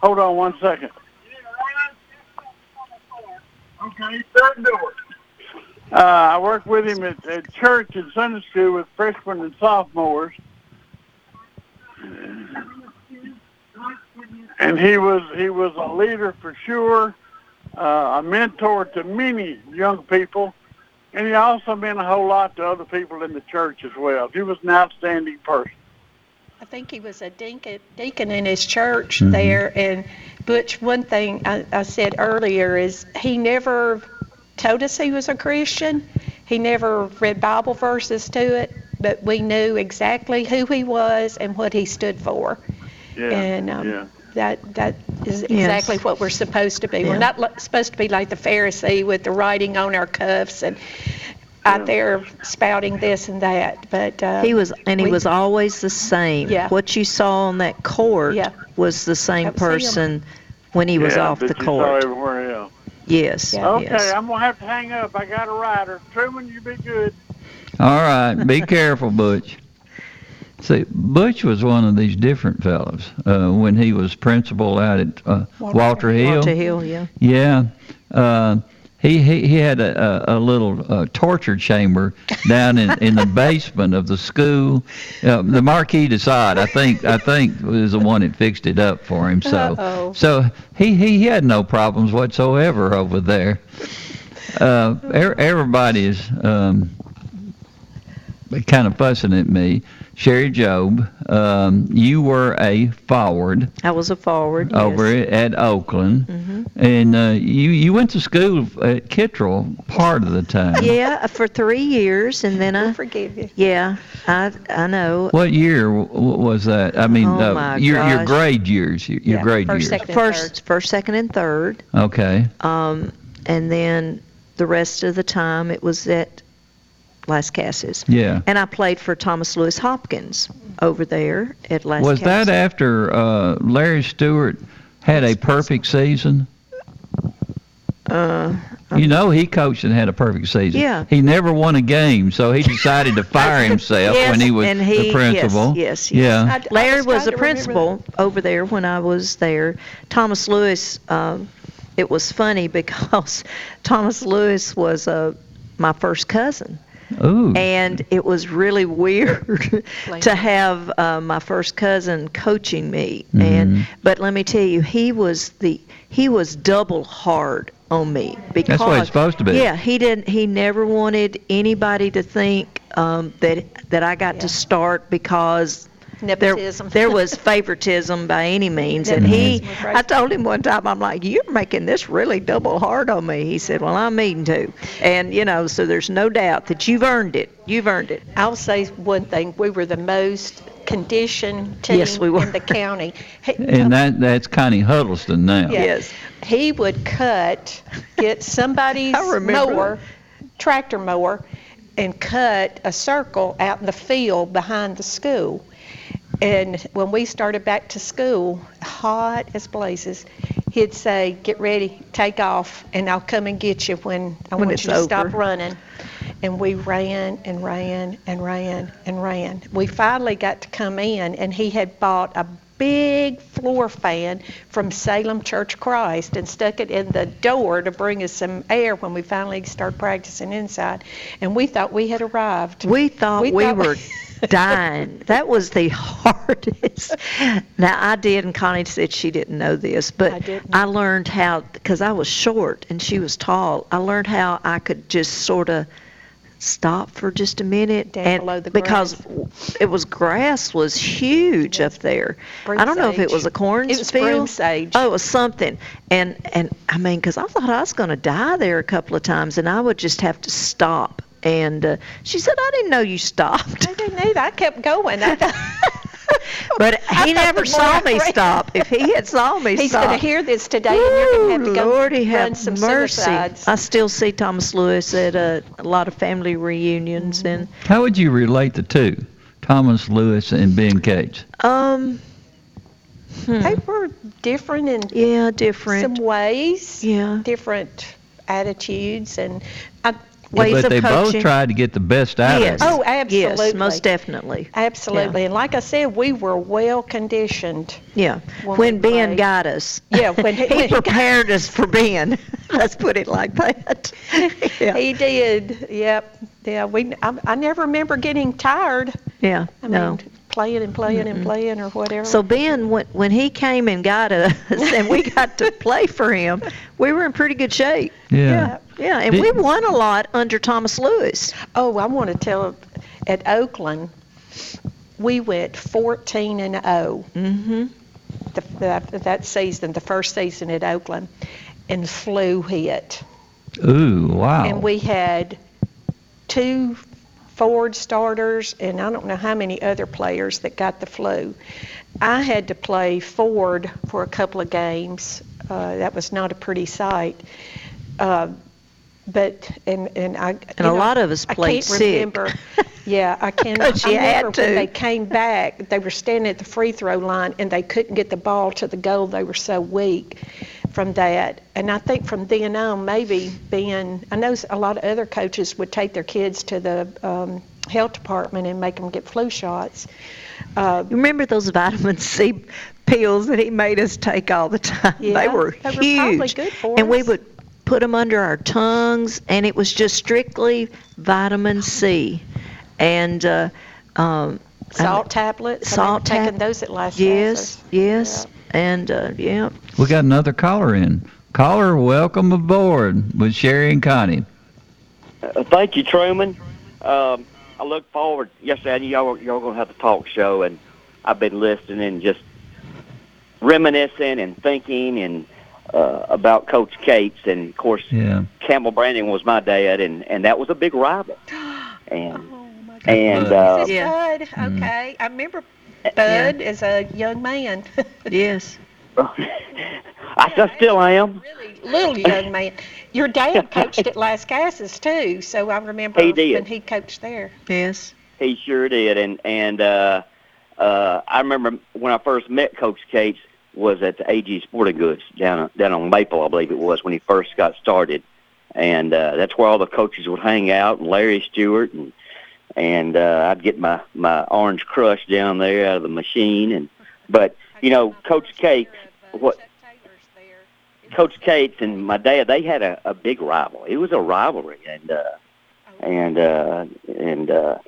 Hold on one second. Okay, third door. Uh, I worked with him at, at church and Sunday school with freshmen and sophomores. And he was he was a leader for sure, uh, a mentor to many young people, and he also meant a whole lot to other people in the church as well. He was an outstanding person. I think he was a deacon, deacon in his church Mhm. there. And Butch, one thing I, I said earlier is he never told us he was a Christian. He never read Bible verses to it, but we knew exactly who he was and what he stood for. Yeah. And um, yeah. that that is Yes. exactly what we're supposed to be. Yeah. We're not li- supposed to be like the Pharisee with the writing on our cuffs and out there spouting this and that. But uh, He was, and he we- was always the same. Yeah. What you saw on that court Yeah. was the same That was him. person when he was yeah, off that the you saw court. everywhere else. Yes. Okay, yes. I'm gonna have to hang up. I got a rider. Truman, you be good. All right, be careful, Butch. See, Butch was one of these different fellows uh, when he was principal out at uh, Walter Hill. Walter Hill, yeah. Yeah. Uh, he, he he had a, a, a little uh, torture chamber down in, in the basement of the school. Uh, the Marquis de Sade, I think I think was the one that fixed it up for him. So Uh-oh. so he, he had no problems whatsoever over there. Uh, er, everybody is um, kind of fussing at me. Sherry Job, um, you were a forward I was a forward. over yes. at Oakland, Mhm. and uh, you you went to school at Kittrell part of the time. Yeah, for three years, and then I forgive you. Yeah, I I know. What year w- w- was that? I mean, Oh, uh, my your your grade years. Your, your grade years. First, first, second, and third. Okay. Um, and then the rest of the time it was at Lascassas. Yeah. And I played for Thomas Lewis Hopkins over there at Las Was Casas. that after uh, Larry Stewart had a perfect season? Uh, You know, he coached and had a perfect season. Yeah. He never won a game, so he decided to fire himself yes, when he was and he, the principal. Yes, yes, Yeah. yes. Larry was the principal over there when I was there. Thomas Lewis, um, it was funny because Thomas Lewis was uh, my first cousin. Ooh. And it was really weird to have uh, my first cousin coaching me. And but let me tell you, he was the he was double hard on me because That's what it's supposed to be. Yeah, he didn't. He never wanted anybody to think um, that that I got to start because. Nepotism. There, there was favoritism by any means, and he. Nepotism was right. I told him one time, I'm like, "You're making this really double hard on me." He said, "Well, I'm mean to," and you know, so there's no doubt that you've earned it. You've earned it. I'll say one thing: we were the most conditioned team Yes, we were. in the county. He- And that that's Connie Huddleston now. Yes, He would cut, get somebody's I remember mower, tractor mower, and cut a circle out in the field behind the school. And when we started back to school, hot as blazes, he'd say, "Get ready, take off, and I'll come and get you when I When want you to stop running." And we ran and ran and ran and ran. We finally got to come in, and he had bought a big floor fan from Salem Church Christ and stuck it in the door to bring us some air when we finally started practicing inside. And we thought we had arrived. We thought we, thought were dying. That was the hardest. Now I did, and Connie said she didn't know this, but I. I learned how because I was short and she was tall. I learned how I could just sort of stop for just a minute Down and below the grass. because it was grass was huge up there. Broom I don't know if it was a cornfield. It was broom sage. Oh, it was something. And and I mean, because I thought I was going to die there a couple of times, and I would just have to stop. And uh, she said, "I didn't know you stopped." I didn't either. I kept going. I thought, But he thought never saw me ran- stop. If he had saw me He's stop, going to hear this today, and you're going to have to go Lordy run have some mercy. suicides. I still see Thomas Lewis at uh, a lot of family reunions, Mm-hmm. How would you relate the two, Thomas Lewis and Ben Cates? um, hmm. They were different in yeah, different. some ways. Yeah. Different attitudes, and I, ways but of they both tried to get the best out Yes. of it. Oh, absolutely. Yes, most definitely. Absolutely. And like I said, we were well conditioned. Yeah. When When, Ben played. got us. Yeah, when he- he when he got- prepared us for Ben. Let's put it like that. yeah. He did. Yep. Yeah. We. I, I never remember getting tired. Yeah. I no. mean, playing and playing and playing or whatever. So Ben, when, when he came and got us, and we got to play for him, we were in pretty good shape. Yeah. Yeah, and Did- we won a lot under Thomas Lewis. Oh, I want to tell. At Oakland, we went 14 and 0. Mm-hmm. The, that, that season, the first season at Oakland, and flu hit. Ooh, wow. And we had two forward starters, and I don't know how many other players that got the flu. I had to play forward for a couple of games. Uh, that was not a pretty sight. Uh, but and and I And a know, lot of us played I can't sick. remember. Yeah, I can. 'Cause I remember when they came back. They were standing at the free throw line and they couldn't get the ball to the goal. They were so weak from that. And I think from then on, maybe being, I know a lot of other coaches would take their kids to the um, health department and make them get flu shots. Uh, You remember those vitamin C pills that he made us take all the time? Yeah, they were they were huge. probably good for and we us. would put them under our tongues, and it was just strictly vitamin C. And uh, um, salt tablets. Salt I remember tab- taking those at last Yes, yes, and uh, yeah. We got another caller in. Caller, welcome aboard with Sherry and Connie. Uh, thank you, Truman. Um, I look forward. Yes, and y'all y'all gonna have the talk show, and I've been listening and just reminiscing and thinking and uh, about Coach Cates, and of course Yeah. Campbell Brandon was my dad, and and that was a big rival. And Oh, and uh, This is Bud. Okay. I remember Bud as a young man. yes. I still- still am. Little young man. Your dad coached at Lascassas too, so I remember He did. when he coached there. Yes. He sure did, and and uh, uh, I remember when I first met Coach Cates was at the AG Sporting Goods down down on Maple, I believe it was when he first got started, and uh, that's where all the coaches would hang out, and Larry Stewart, and and uh, I'd get my my orange crush down there out of the machine, and but you know Coach Cates, what Coach Cates and my dad, they had a, a big rival. It was a rivalry, and uh, and uh, and uh,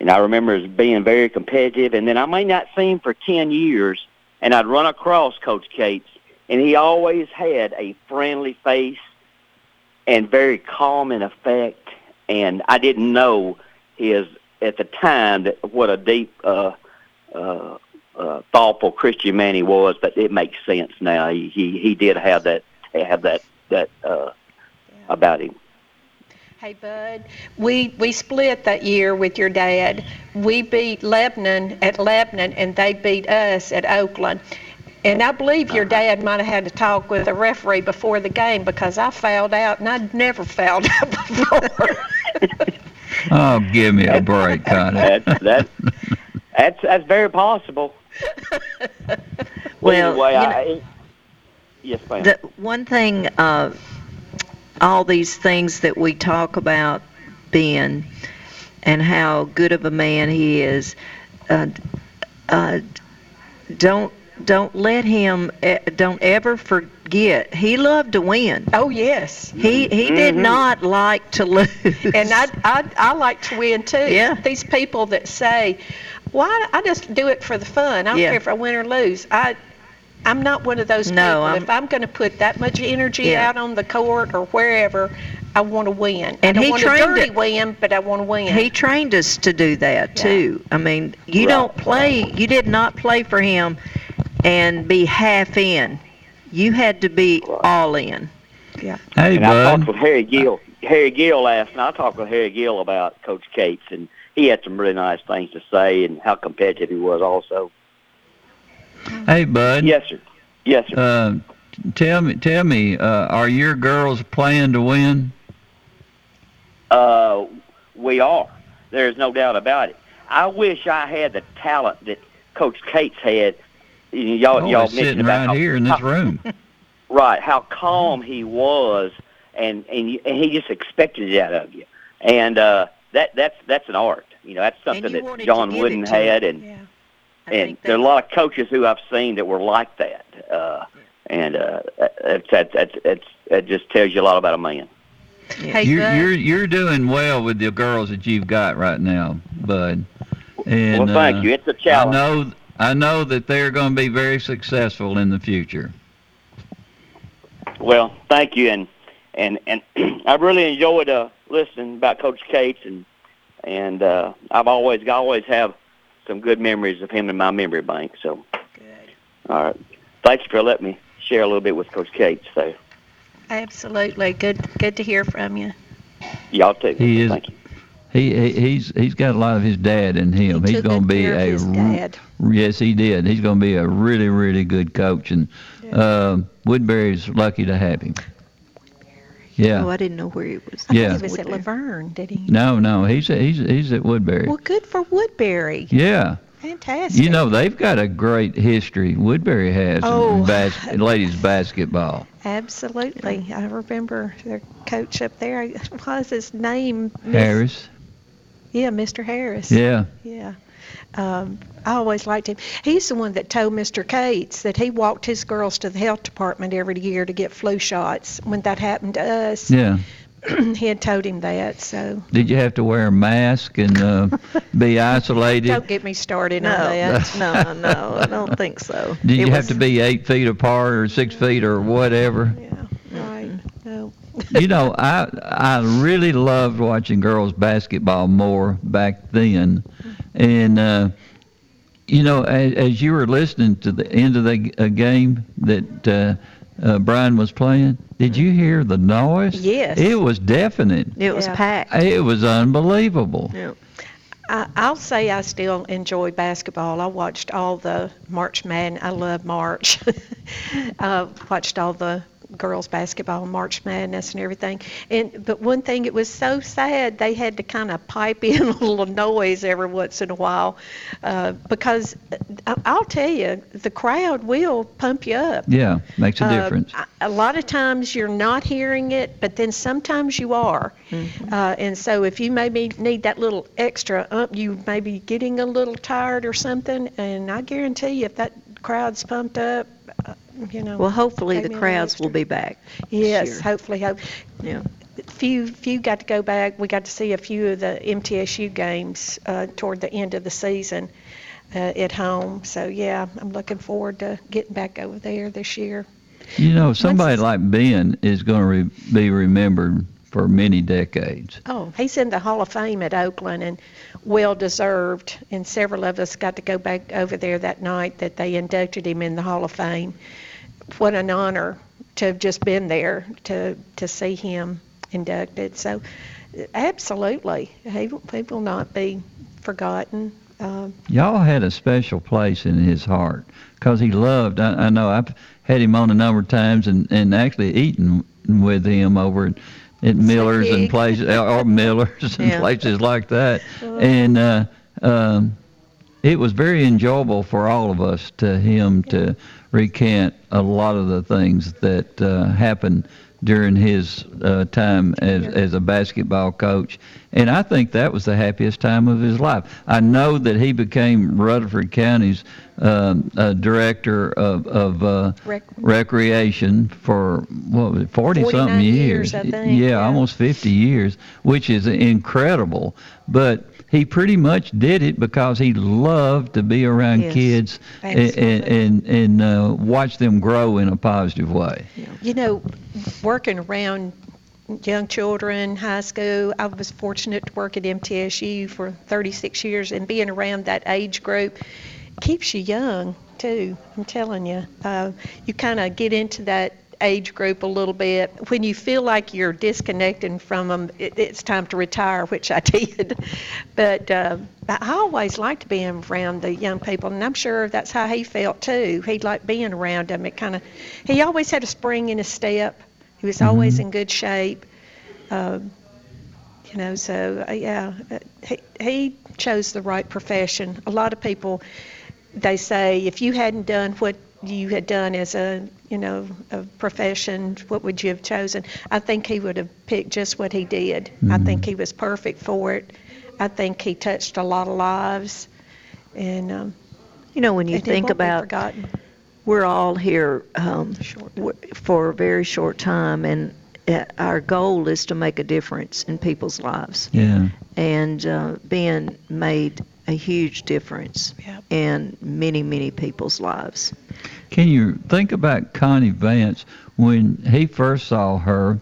and I remember as being very competitive. And then I may not see him for ten years, and I'd run across Coach Cates, and he always had a friendly face and very calm in effect. And I didn't know his at the time that what a deep, uh, uh, uh, thoughtful Christian man he was. But it makes sense now. He he, he did have that have that that uh, about him. Hey Bud, we we split that year with your dad. We beat Lebanon at Lebanon, and they beat us at Oakland. And I believe your dad might have had to talk with a referee before the game because I fouled out, and I'd never fouled out before. Oh, give me a break, Connie. That's that. That's that's very possible. Well, anyway, you I, yes, ma'am. The one thing, uh, all these things that we talk about Ben and how good of a man he is, uh, uh, don't don't let him eh, don't ever forget he loved to win. Oh yes. He he did Mhm. not like to lose. and I, I I like to win too. Yeah. These people that say, "Why I just do it for the fun. I don't Yeah. care if I win or lose." I I'm not one of those No, people. I'm- if I'm going to put that much energy Yeah. out on the court or wherever, I want to win. I And don't he want trained a dirty win, but I want to win. He trained us to do that too. I mean, you Right. don't play. You did not play for him and be half in. You had to be all in. Yeah. Hey, and I talked with Harry Gill. Harry Gill last night. I talked with Harry Gill about Coach Cates, and he had some really nice things to say, and how competitive he was. Also, Hey, bud. yes, sir. Yes, sir. Uh, tell me, tell me, uh, are your girls playing to win? Uh, we are. There's no doubt about it. I wish I had the talent that Coach Cates had. You know, Y'all, Oh, y'all it's mentioned sitting about right how- here in this how- room. Right, how calm he was, and and you- and he just expected it out of you. and uh, that that's that's an art. You know, that's something that John Wooden to had, him. And and there are a lot of coaches who I've seen that were like that. Uh, and uh, that's that that's that's that just tells you a lot about a man. Hey, you're, Bud. you're you're doing well with the girls that you've got right now, Bud. And, Well, thank uh, you. It's a challenge. I know I know that they're going to be very successful in the future. Well, thank you, and and and I really enjoyed uh, listening about Coach Cates, and and uh, I've always I always have some good memories of him in my memory bank. So, good. All right, thanks for letting me share a little bit with Coach Cates. So, Absolutely. Good good to hear from you. y'all too. He is. Thank you. He, he he's he's got a lot of his dad in him. He he's going to good be care of a his r- dad. yes, he did. He's going to be a really really good coach, and uh, Woodbury's lucky to have him. Yeah. Oh, I didn't know where he was. I think Yeah. he was at LaVergne, did he? No, no, he's he's he's at Woodbury. Well, good for Woodbury. Yeah. Fantastic. You know they've got a great history. Woodbury has Oh. in bas- ladies basketball. Absolutely. I remember their coach up there. What was his name? Miss- Harris. Yeah, Mr. Harris. Yeah. Yeah. Um, I always liked him. He's the one that told Mr. Cates that he walked his girls to the health department every year to get flu shots. When that happened to us, Yeah. he had told him that. So Did you have to wear a mask and uh, be isolated? don't get me started on that. no, no, I don't think so. Did It you have to be eight feet apart or six feet or whatever? Yeah, right. No. you know, I I really loved watching girls basketball more back then, and uh, you know, as, as you were listening to the end of the g- uh, game that uh, uh, Brian was playing, did you hear the noise? Yes. It was deafening. It was Yeah. packed. It was unbelievable. Yeah. I, I'll say I still enjoy basketball. I watched all the March Madness. I love March. uh, watched all the girls basketball, March Madness, and everything. And but one thing, it was so sad they had to kind of pipe in a little noise every once in a while, uh, because I, I'll tell you, the crowd will pump you up. Yeah, makes a Uh, difference. I- a lot of times you're not hearing it, but then sometimes you are. Uh, and so if you maybe need that little extra up, you may be getting a little tired or something. And I guarantee you, if that crowd's pumped up, uh, you know. Well, hopefully the crowds will be back. Yes, hopefully. Hope. Yeah. Few few got to go back. We got to see a few of the MTSU games uh, toward the end of the season uh, at home. So yeah, I'm looking forward to getting back over there this year. You know, somebody like Ben is going to re- be remembered for many decades. Oh, he's in the Hall of Fame at Oakland and well deserved. And several of us got to go back over there that night that they inducted him in the Hall of Fame. What an honor to have just been there to to see him inducted. So, absolutely, he, will- he will not be forgotten. Um, Y'all had a special place in his heart because he loved. I, I know I've had him on a number of times and, and actually eaten with him over at, at Miller's and places, or Miller's and Yeah. places like that. And uh, um, it was very enjoyable for all of us to him to recant a lot of the things that uh, happened during his uh, time as, as a basketball coach. And I think that was the happiest time of his life. I know that he became Rutherford County's um, uh, director of, of uh, Rec- recreation for what was it, 40 something 49 years. years, I think, yeah, yeah. almost 50 years, which is incredible. But he pretty much did it because he loved to be around Yes, kids and and, and uh, watch them grow in a positive way. You know, working around young children, high school, I was fortunate to work at MTSU for 36 years, and being around that age group keeps you young too. I'm telling you, uh, you kind of get into that age group a little bit. When you feel like you're disconnecting from them, it, it's time to retire, which I did. But uh, I always liked being around the young people, and I'm sure that's how he felt too. He liked being around them. It kind of, he always had a spring in his step. He was always in good shape. Um, you know, so uh, yeah, uh, he, he chose the right profession. A lot of people, they say, if you hadn't done what you had done as a, you know, a profession, what would you have chosen? I think he would have picked just what he did. I think he was perfect for it. I think he touched a lot of lives, and um, You know, when you think about, forgotten. we're all here um, w- for a very short time, and uh, our goal is to make a difference in people's lives. Yeah. And uh, Ben made a huge difference in many, many people's lives. Can you think about Connie Vance when he first saw her?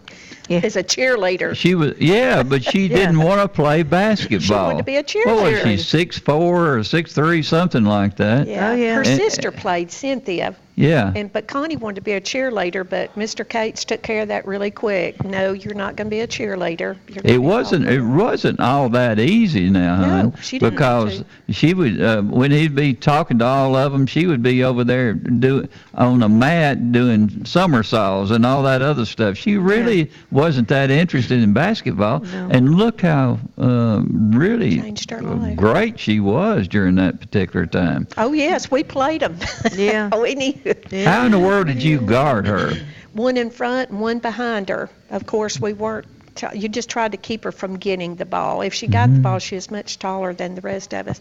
Yeah. as a cheerleader. She was yeah, but she Yeah. didn't want to play basketball. She wanted to be a What was cheerleader. she? Six four or six three, something like that. Yeah. Oh, her And- sister played Cynthia. Yeah. And but Connie wanted to be a cheerleader, but Mr. Cates took care of that really quick. No, you're not going to be a cheerleader. You're It wasn't. It wasn't all that easy now, hon. she didn't because she would uh, when he'd be talking to all of them, she would be over there do on the mat doing somersaults and all that other stuff. She really wasn't that interested in basketball. No. And look how uh, really Changed her life. great she was during that particular time. Oh yes, we played them. Yeah. we knew. How in the world did you guard her? One in front and one behind her. Of course, we weren't. t- You just tried to keep her from getting the ball. If she got the ball, she was much taller than the rest of us.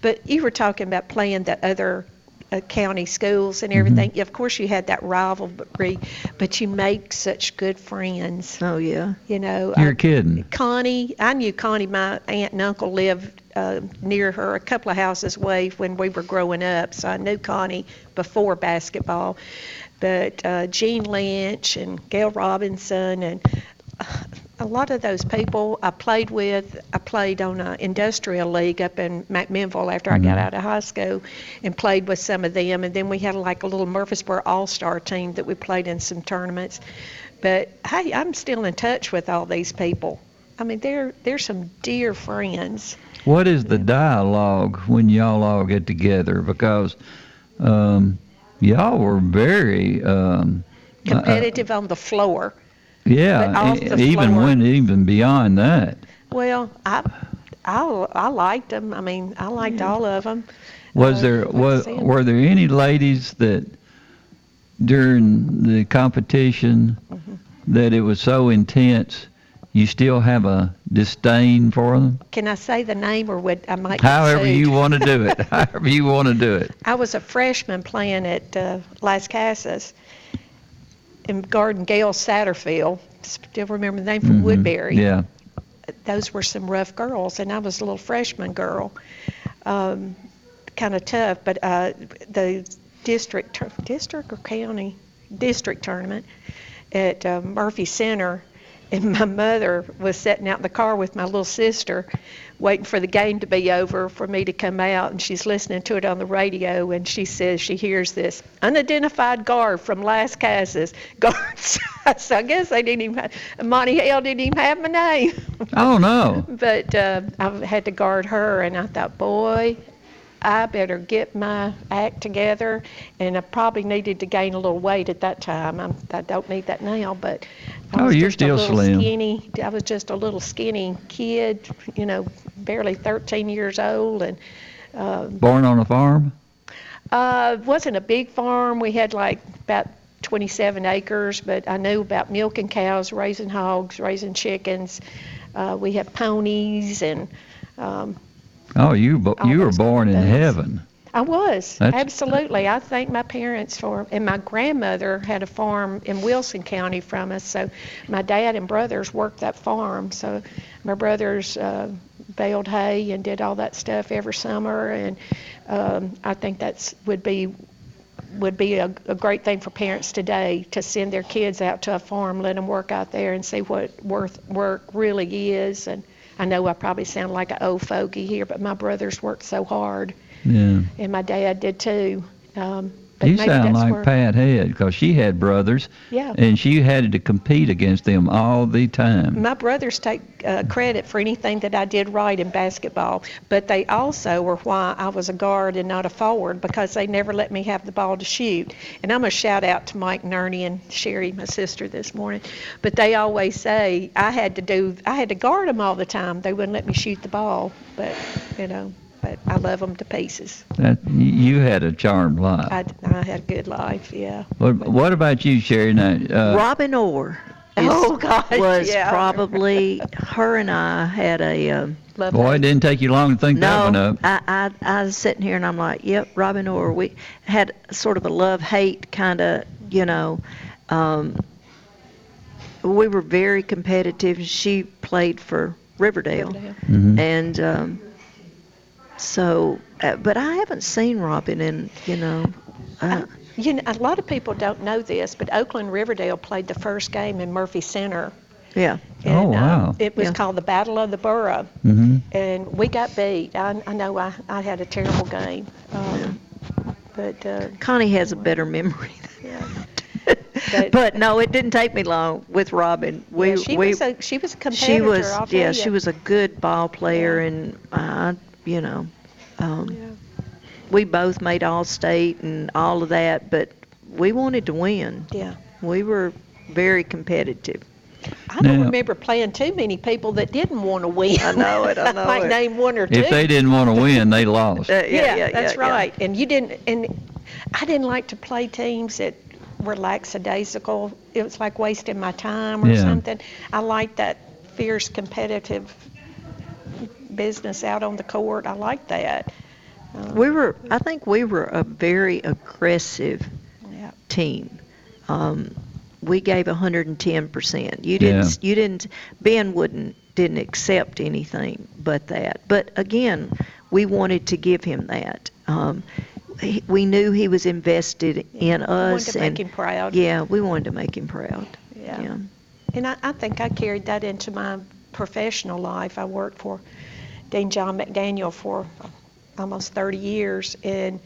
But you were talking about playing the other uh, county schools and everything. Of course, you had that rivalry, but you make such good friends. Oh yeah. You know. You're uh, kidding. Connie, I knew Connie. My aunt and uncle lived uh, near her, a couple of houses away when we were growing up, so I knew Connie before basketball. But uh, Jean Lynch and Gail Robinson and uh, a lot of those people I played with. I played on an industrial league up in McMinnville after I got out of high school, and played with some of them. And then we had like a little Murfreesboro All-Star team that we played in some tournaments. But hey, I'm still in touch with all these people. I mean, they're they're some dear friends. What is the dialogue when y'all all get together? Because um, y'all were very um, uh, uh, Competitive on the floor. yeah, the even floor. went even beyond that. Well, I I I liked them. I mean, I liked all of them. Was Uh, there was were there any ladies that during the competition Mm-hmm. that it was so intense you still have a disdain for them? Can I say the name or would I might? However you want to do it. However you want to do it. I was a freshman playing at uh, Lascassas and guarding Gail Satterfield. Still remember the name from Mhm. Woodbury. Yeah. Those were some rough girls, and I was a little freshman girl. Um, kind of tough, but uh, the district, district or county, district tournament at uh, Murphy Center, and my mother was sitting out in the car with my little sister, waiting for the game to be over for me to come out, and she's listening to it on the radio, and she says she hears this unidentified guard from Lascassas guards. so I guess they didn't even have, Monty Hale didn't even have my name. Oh no. But uh, I had to guard her, and I thought, boy, I better get my act together. And I probably needed to gain a little weight at that time. I'm, I don't need that now, but I Oh, you're still slim. skinny. I was just a little skinny kid, you know, barely 13 years old, and. Um, Born on a farm? uh, wasn't a big farm. We had like about 27 acres, but I knew about milking cows, raising hogs, raising chickens. Uh, we had ponies, and um, Oh, you bo- you were born in things. heaven. I was That's- absolutely. I thank my parents for, and my grandmother had a farm in Wilson County from us. So my dad and brothers worked that farm. So my brothers uh, baled hay and did all that stuff every summer, and um, I think that's would be would be a, a great thing for parents today to send their kids out to a farm, let them work out there, and see what worth work really is. And I know I probably sound like an old fogey here, but my brothers worked so hard Yeah. and my dad did too. Um, but You sound like where, Pat Head because she had brothers. Yeah. And she had to compete against them all the time. My brothers take uh, credit for anything that I did right in basketball, but they also were why I was a guard and not a forward because they never let me have the ball to shoot. And I'm going to shout out to Mike Nerney and Sherry, my sister, this morning. But they always say I had to do, I had to guard them all the time. They wouldn't let me shoot the ball, but you know. But I love them to pieces. That you had a charmed life. I, I had a good life, yeah. What, what about you, Sherry? Now, uh, Robin Orr. is- Oh, God! was yeah. probably her and I had a um, boy, it didn't take you long to think that one up. I, I I was sitting here and I'm like, yep, Robin Orr. We had sort of a love hate kind of, you know. Um, we were very competitive. She played for Riverdale, Riverdale. Mhm. and um, so, uh, but I haven't seen Robin in, you know. Uh, You know, a lot of people don't know this, but Oakland Riverdale played the first game in Murphy Center. yeah. And, Oh, uh, wow. it was Yeah. called the Battle of the Borough, hmm and we got beat. I, I know I, I had a terrible game, um, but uh, Connie has a better memory. yeah. But, no, it didn't take me long with Robin. We yeah, she we was a she was a competitor. she was yeah ya. she was a good ball player and uh, you know um, we both made all state and all of that but we wanted to win Yeah. we were very competitive I don't Now- remember playing too many people that didn't want to win. I know it, I know might it. name one or two. If they didn't want to win, they lost. Uh, yeah, yeah, that's yeah, right. And you didn't, and I didn't like to play teams that were lackadaisical. It was like wasting my time or Yeah. something. I like that fierce competitive business out on the court. I like that. Um, we were i think we were a very aggressive Yeah. team um, we gave 110% you didn't Yeah. you didn't ben wouldn't didn't accept anything but that but again we wanted to give him that um, he, we knew he was invested in wanted us to make and him proud. yeah we wanted to make him proud Yeah. yeah And I, I think I carried that into my professional life. I worked for Dean John McDaniel for almost 30 years, and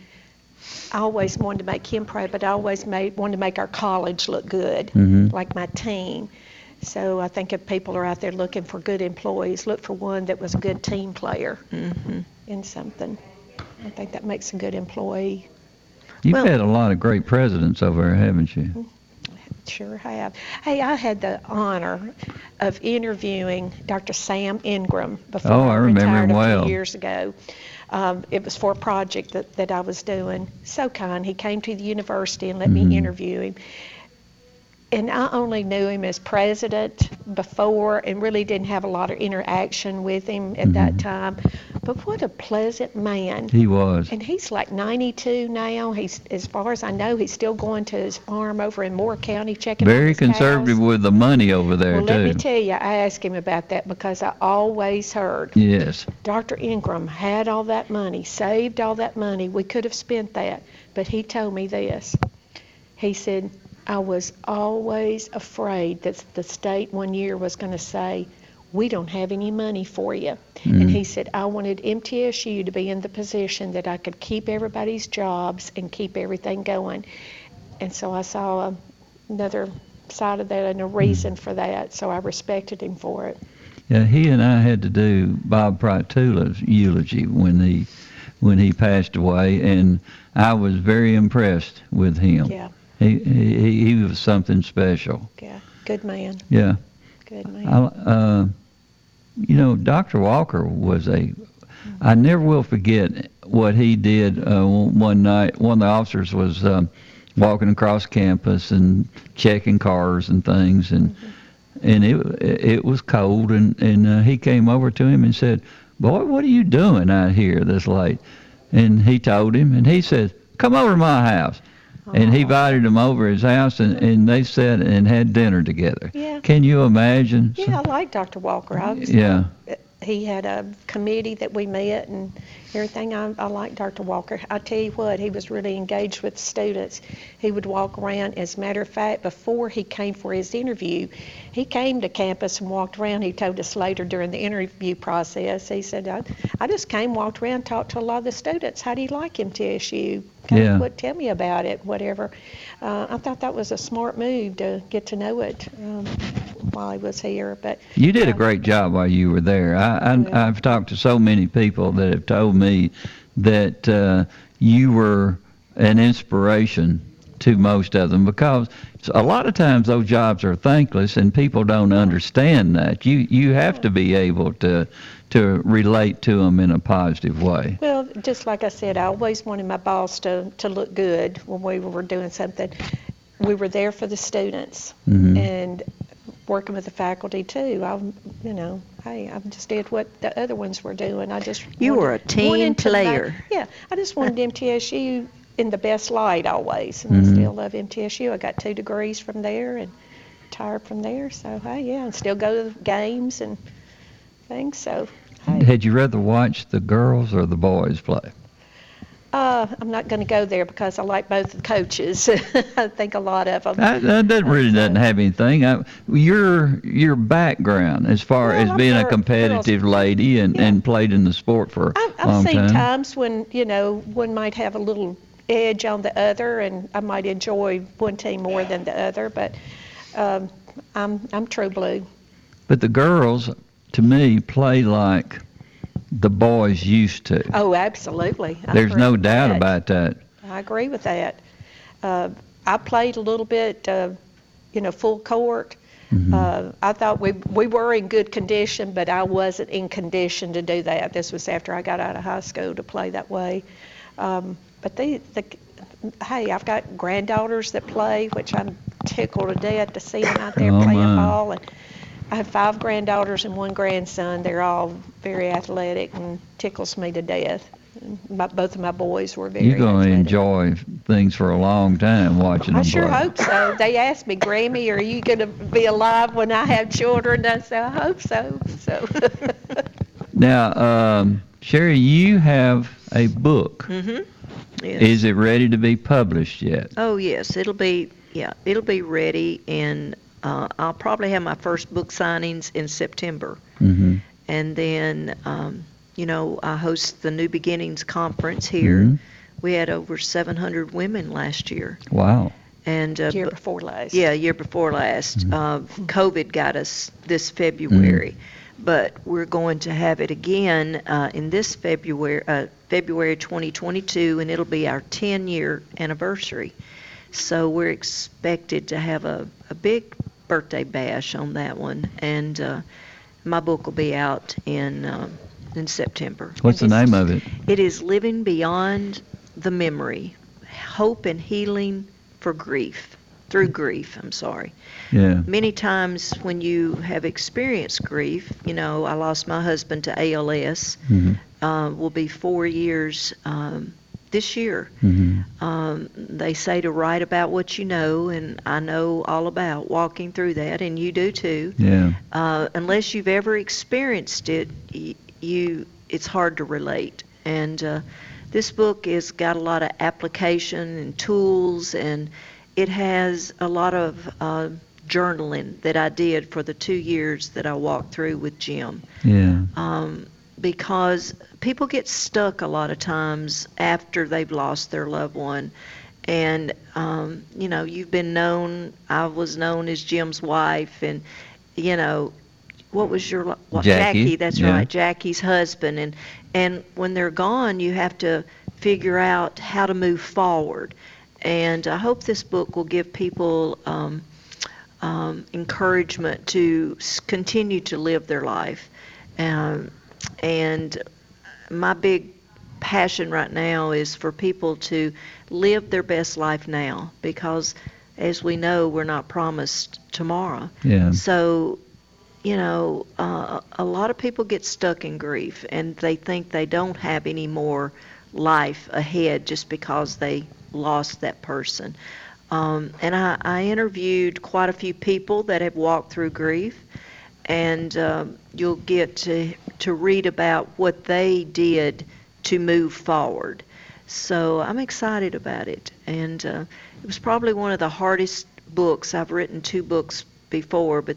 I always wanted to make him proud, but I always made, wanted to make our college look good, Mhm. like my team. So I think if people are out there looking for good employees, look for one that was a good team player hmm in something. I think that makes a good employee. You've Well- had a lot of great presidents over there, haven't you? Sure have. Hey, I had the honor of interviewing Dr. Sam Ingram before Oh, I remember retired him a well. few years ago. Um, it was for a project that, that I was doing. So kind. He came to the university and let Mhm. me interview him. And I only knew him as president before and really didn't have a lot of interaction with him at that Mhm. time. But what a pleasant man. He was. And he's like 92 now. He's, as far as I know, he's still going to his farm over in Moore County checking. Very conservative with the money over there Well, let me tell you, I asked him about that because I always heard Yes. Dr. Ingram had all that money, saved all that money. We could have spent that. But he told me this. He said, I was always afraid that the state one year was going to say, we don't have any money for you. And Mhm. he said, I wanted MTSU to be in the position that I could keep everybody's jobs and keep everything going. And so I saw a, another side of that and a reason for that. So I respected him for it. Yeah, he and I had to do Bob Prytula's eulogy when he when he passed away, and I was very impressed with him. Yeah. He he, he was something special. Yeah. Good man. Yeah. Good man. I, uh, you know, Dr. Walker was a. I never will forget what he did uh, one night. One of the officers was um, walking across campus and checking cars and things, and and it it was cold, and and uh, he came over to him and said, "Boy, what are you doing out here this late?" And he told him, and he said, "Come over to my house." And he invited him over his house, and, and they sat and had dinner together. Yeah. Can you imagine? Yeah, I like Dr. Walker. I was, Yeah. He had a committee that we met and everything. I, I like Dr. Walker. I tell you what, he was really engaged with students. He would walk around. As a matter of fact, before he came for his interview, he came to campus and walked around. He told us later during the interview process, he said, I, I just came, walked around, talked to a lot of the students. How do you like him, MTSU? Yeah. what, tell me about it, whatever. Uh, I thought that was a smart move to get to know it um, while he was here. But You did a great job while you were there. I, I, I've talked to so many people that have told me that uh, you were an inspiration to most of them because a lot of times those jobs are thankless and people don't understand that. You you have to be able to to relate to them in a positive way. Well, just like I said, I always wanted my boss to, to look good when we were doing something. We were there for the students Mhm. and working with the faculty too. I, you know, hey, I just did what the other ones were doing. I just You wanted- were a team wanted to player. yeah, I just wanted MTSU in the best light always, and Mhm. I still love MTSU. I got two degrees from there and retired from there. So hey, yeah, and still go to the games and things. So Had you rather watch the girls or the boys play? Uh, I'm not going to go there because I like both the coaches. I think a lot of them. That, that doesn't really doesn't have anything. I, your your background as far as I've being a heard competitive lady and, and played in the sport for I've long seen time. times when you know one might have a little edge on the other, and I might enjoy one team more than the other. But um, I'm I'm true blue. But the girls, to me, play like the boys used to. Oh, absolutely. I There's no doubt that. about that. I agree with that. Uh, I played a little bit, uh, you know, full court. Mm-hmm. Uh, I thought we we were in good condition, but I wasn't in condition to do that. This was after I got out of high school to play that way. Um, but they, the, hey, I've got granddaughters that play, which I'm tickled to death to see them out there Oh, playing my. ball. And I have five granddaughters and one grandson. They're all very athletic and tickles me to death. My, both of my boys were very. You're going to enjoy things for a long time watching I them I sure play. hope so. They asked me, Grammy, are you going to be alive when I have children? I said, I hope so. So, Now, um, Sherry, you have a book. Mm-hmm. Yes. Is it ready to be published yet? Oh yes, it'll be yeah, it'll be ready, and uh, I'll probably have my first book signings in September, Mm-hmm. and then um, you know I host the New Beginnings conference here. Mhm. We had over 700 women last year, Wow. and uh, year before last. yeah, year before last. Mm-hmm. Uh, COVID got us this February, but we're going to have it again uh, in this February, uh, February 2022, and it'll be our 10-year anniversary. So we're expected to have a, a big birthday bash on that one, and uh, my book will be out in um in September. What's the name of it? It is Living Beyond the Memory Hope and Healing for Grief, through grief, I'm sorry. Yeah. Many times when you have experienced grief, you know, I lost my husband to ALS, Mhm. uh, will be four years um, this year. Mhm. Um, they say to write about what you know, and I know all about walking through that, and you do too Yeah. uh, unless you've ever experienced it, y- you it's hard to relate. And uh, this book has got a lot of application and tools, and it has a lot of uh, journaling that I did for the two years that I walked through with Jim. Yeah. Um, because people get stuck a lot of times after they've lost their loved one. And, um, you know, you've been known, I was known as Jim's wife, and, you know, what was your what, Jackie, that's yeah. right, Jackie's husband, and and when they're gone, you have to figure out how to move forward. And I hope this book will give people um, um, encouragement to continue to live their life. Um, and my big passion right now is for people to live their best life now because, as we know, we're not promised tomorrow. Yeah. So, you know, uh, a lot of people get stuck in grief and they think they don't have any more life ahead just because they lost that person. Um, and I, I interviewed quite a few people that have walked through grief, and um, you'll get to, to read about what they did to move forward. So I'm excited about it. And uh, it was probably one of the hardest books. I've written two books before, but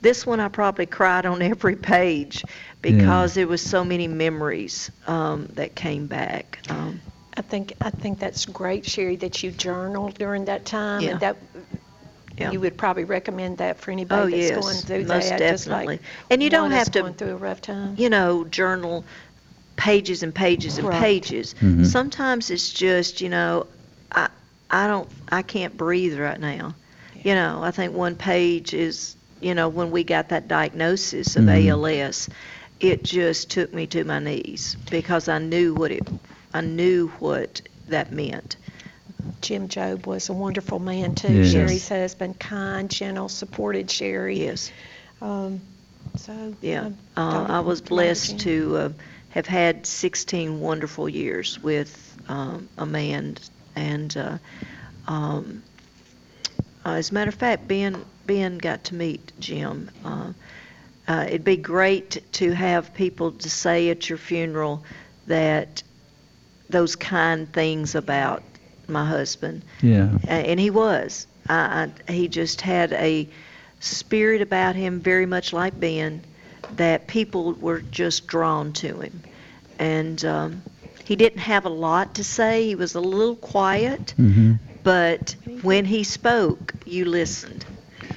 this one I probably cried on every page because there was so many memories um, that came back. Um, I think I think that's great, Sherry, that you journaled during that time, Yeah. and that Yeah. you would probably recommend that for anybody Oh, that's yes, going through most that. Just definitely. like And you don't one is have to- going through a rough time. you know, journal pages and pages and Right. pages. Mhm. Sometimes it's just, you know, I I don't, I can't breathe right now. You know, I think one page is, you know, when we got that diagnosis of Mhm. ALS, it just took me to my knees because I knew what it, I knew what that meant. Jim Job was a wonderful man too. Yes. Sherry's husband, kind, gentle, supported Sherry. Yes. Um, so Yeah, I uh, I was blessed to uh, have had 16 wonderful years with um, a man, and uh, um, uh, as a matter of fact, Ben Ben got to meet Jim. Uh, uh, it'd be great to have people to say at your funeral that those kind things about my husband. Yeah. And he was. I, I, he just had a spirit about him, very much like Ben, that people were just drawn to him. And um, he didn't have a lot to say. He was a little quiet, Mm-hmm. but when he spoke, you listened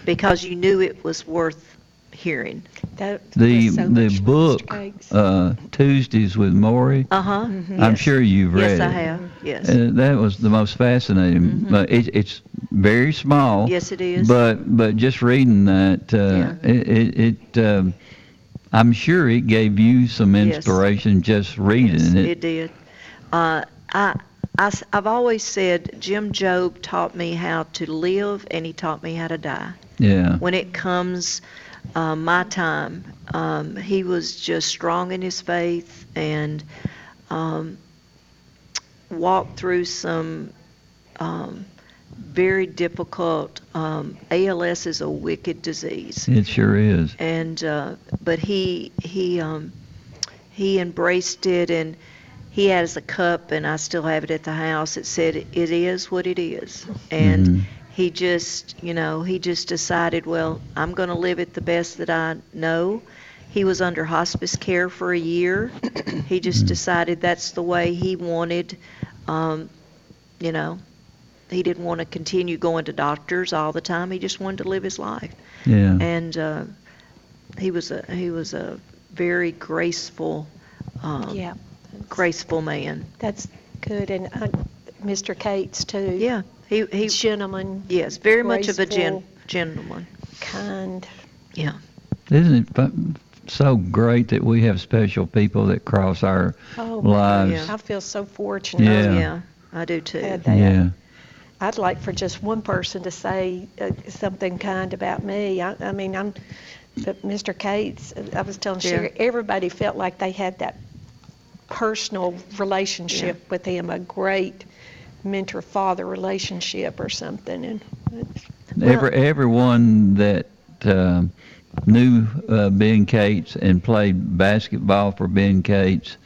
because you knew it was worth hearing. That The so the book uh, Tuesdays with Morrie. Uh huh. I'm sure you've read Yes, I it. have. Yes. Uh, that was the most fascinating. Mhm. But it, it's very small. Yes, it is. But but just reading that, uh, it it, it um, I'm sure it gave you some Yes. inspiration just reading It it. did. Uh, I, I, have always said Jim Job taught me how to live and he taught me how to die. Yeah. When it comes uh, my time, um, he was just strong in his faith and um, walked through some um, very difficult. Um, ALS is a wicked disease It sure is. and uh, but he he um, he embraced it and he has a cup and I still have it at the house. It said it is what it is, and Mhm. He just you know he just decided well I'm going to live it the best that I know. He was under hospice care for a year. he just decided that's the way he wanted. Um, you know, he didn't want to continue going to doctors all the time. He just wanted to live his life Yeah. and uh, he was a he was a very graceful, um, Yeah. graceful man. That's good. And uh, Mr. Cates too. Yeah, he he gentleman. Yes, very much of a gen- gentleman. Kind. Yeah. Isn't it fu- so great that we have special people that cross our Oh, my lives? goodness. I feel so fortunate. Yeah. Yeah, I do too. Had that. Yeah. I'd like for just one person to say uh, something kind about me. I, I mean, I'm, but Mr. Cates, I was telling Yeah. Sherry, everybody felt like they had that personal relationship with him, a great mentor-father relationship or something. And it's- Every everyone that um knew uh, Ben Cates and played basketball for Ben Cates,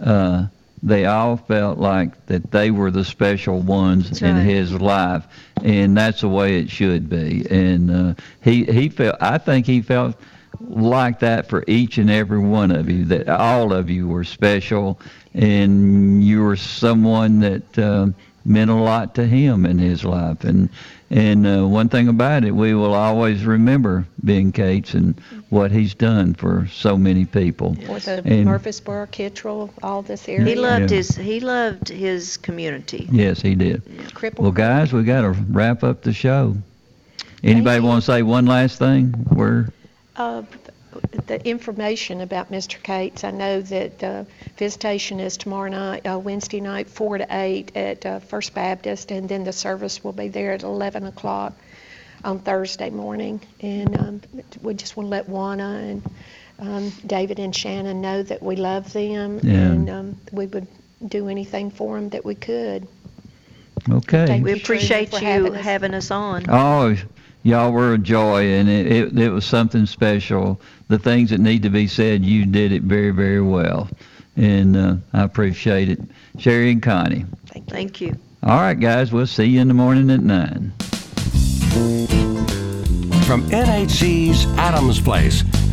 uh, they all felt like that they were the special ones in right. his life, and that's the way it should be. And uh, he he felt, I think he felt like that for each and every one of you. That all of you were special, and you were someone that. Um, meant a lot to him in his life. And and uh, one thing about it, we will always remember Ben Cates and what he's done for so many people. or the And- Murfreesboro, Kittrell, all this area. He loved Yeah. his he loved his community. Yes, he did. Cripple Well, guys, we got to wrap up the show. Anybody want to say one last thing? We're Uh, the information about Mr. Cates, I know that uh, visitation is tomorrow night, uh, Wednesday night, 4 to 8 at uh, First Baptist, and then the service will be there at 11 o'clock on Thursday morning. And um, we just want to let Wanda and um, David and Shannon know that we love them Yeah. and um, we would do anything for them that we could. okay. Thank We appreciate you having us. having us on. Oh, y'all were a joy, and it, it, it was something special. The things that need to be said, you did it very, very well. And uh, I appreciate it. Sherry and Connie. Thank you. All right, guys, we'll see you in the morning at 9. From NHC's Adams Place,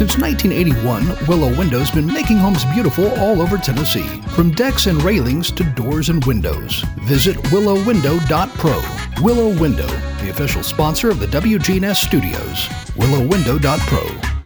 Since 1981, Willow Window's been making homes beautiful all over Tennessee, from decks and railings to doors and windows. Visit willowwindow.pro. Willow Window, the official sponsor of the WGNS studios. willowwindow.pro.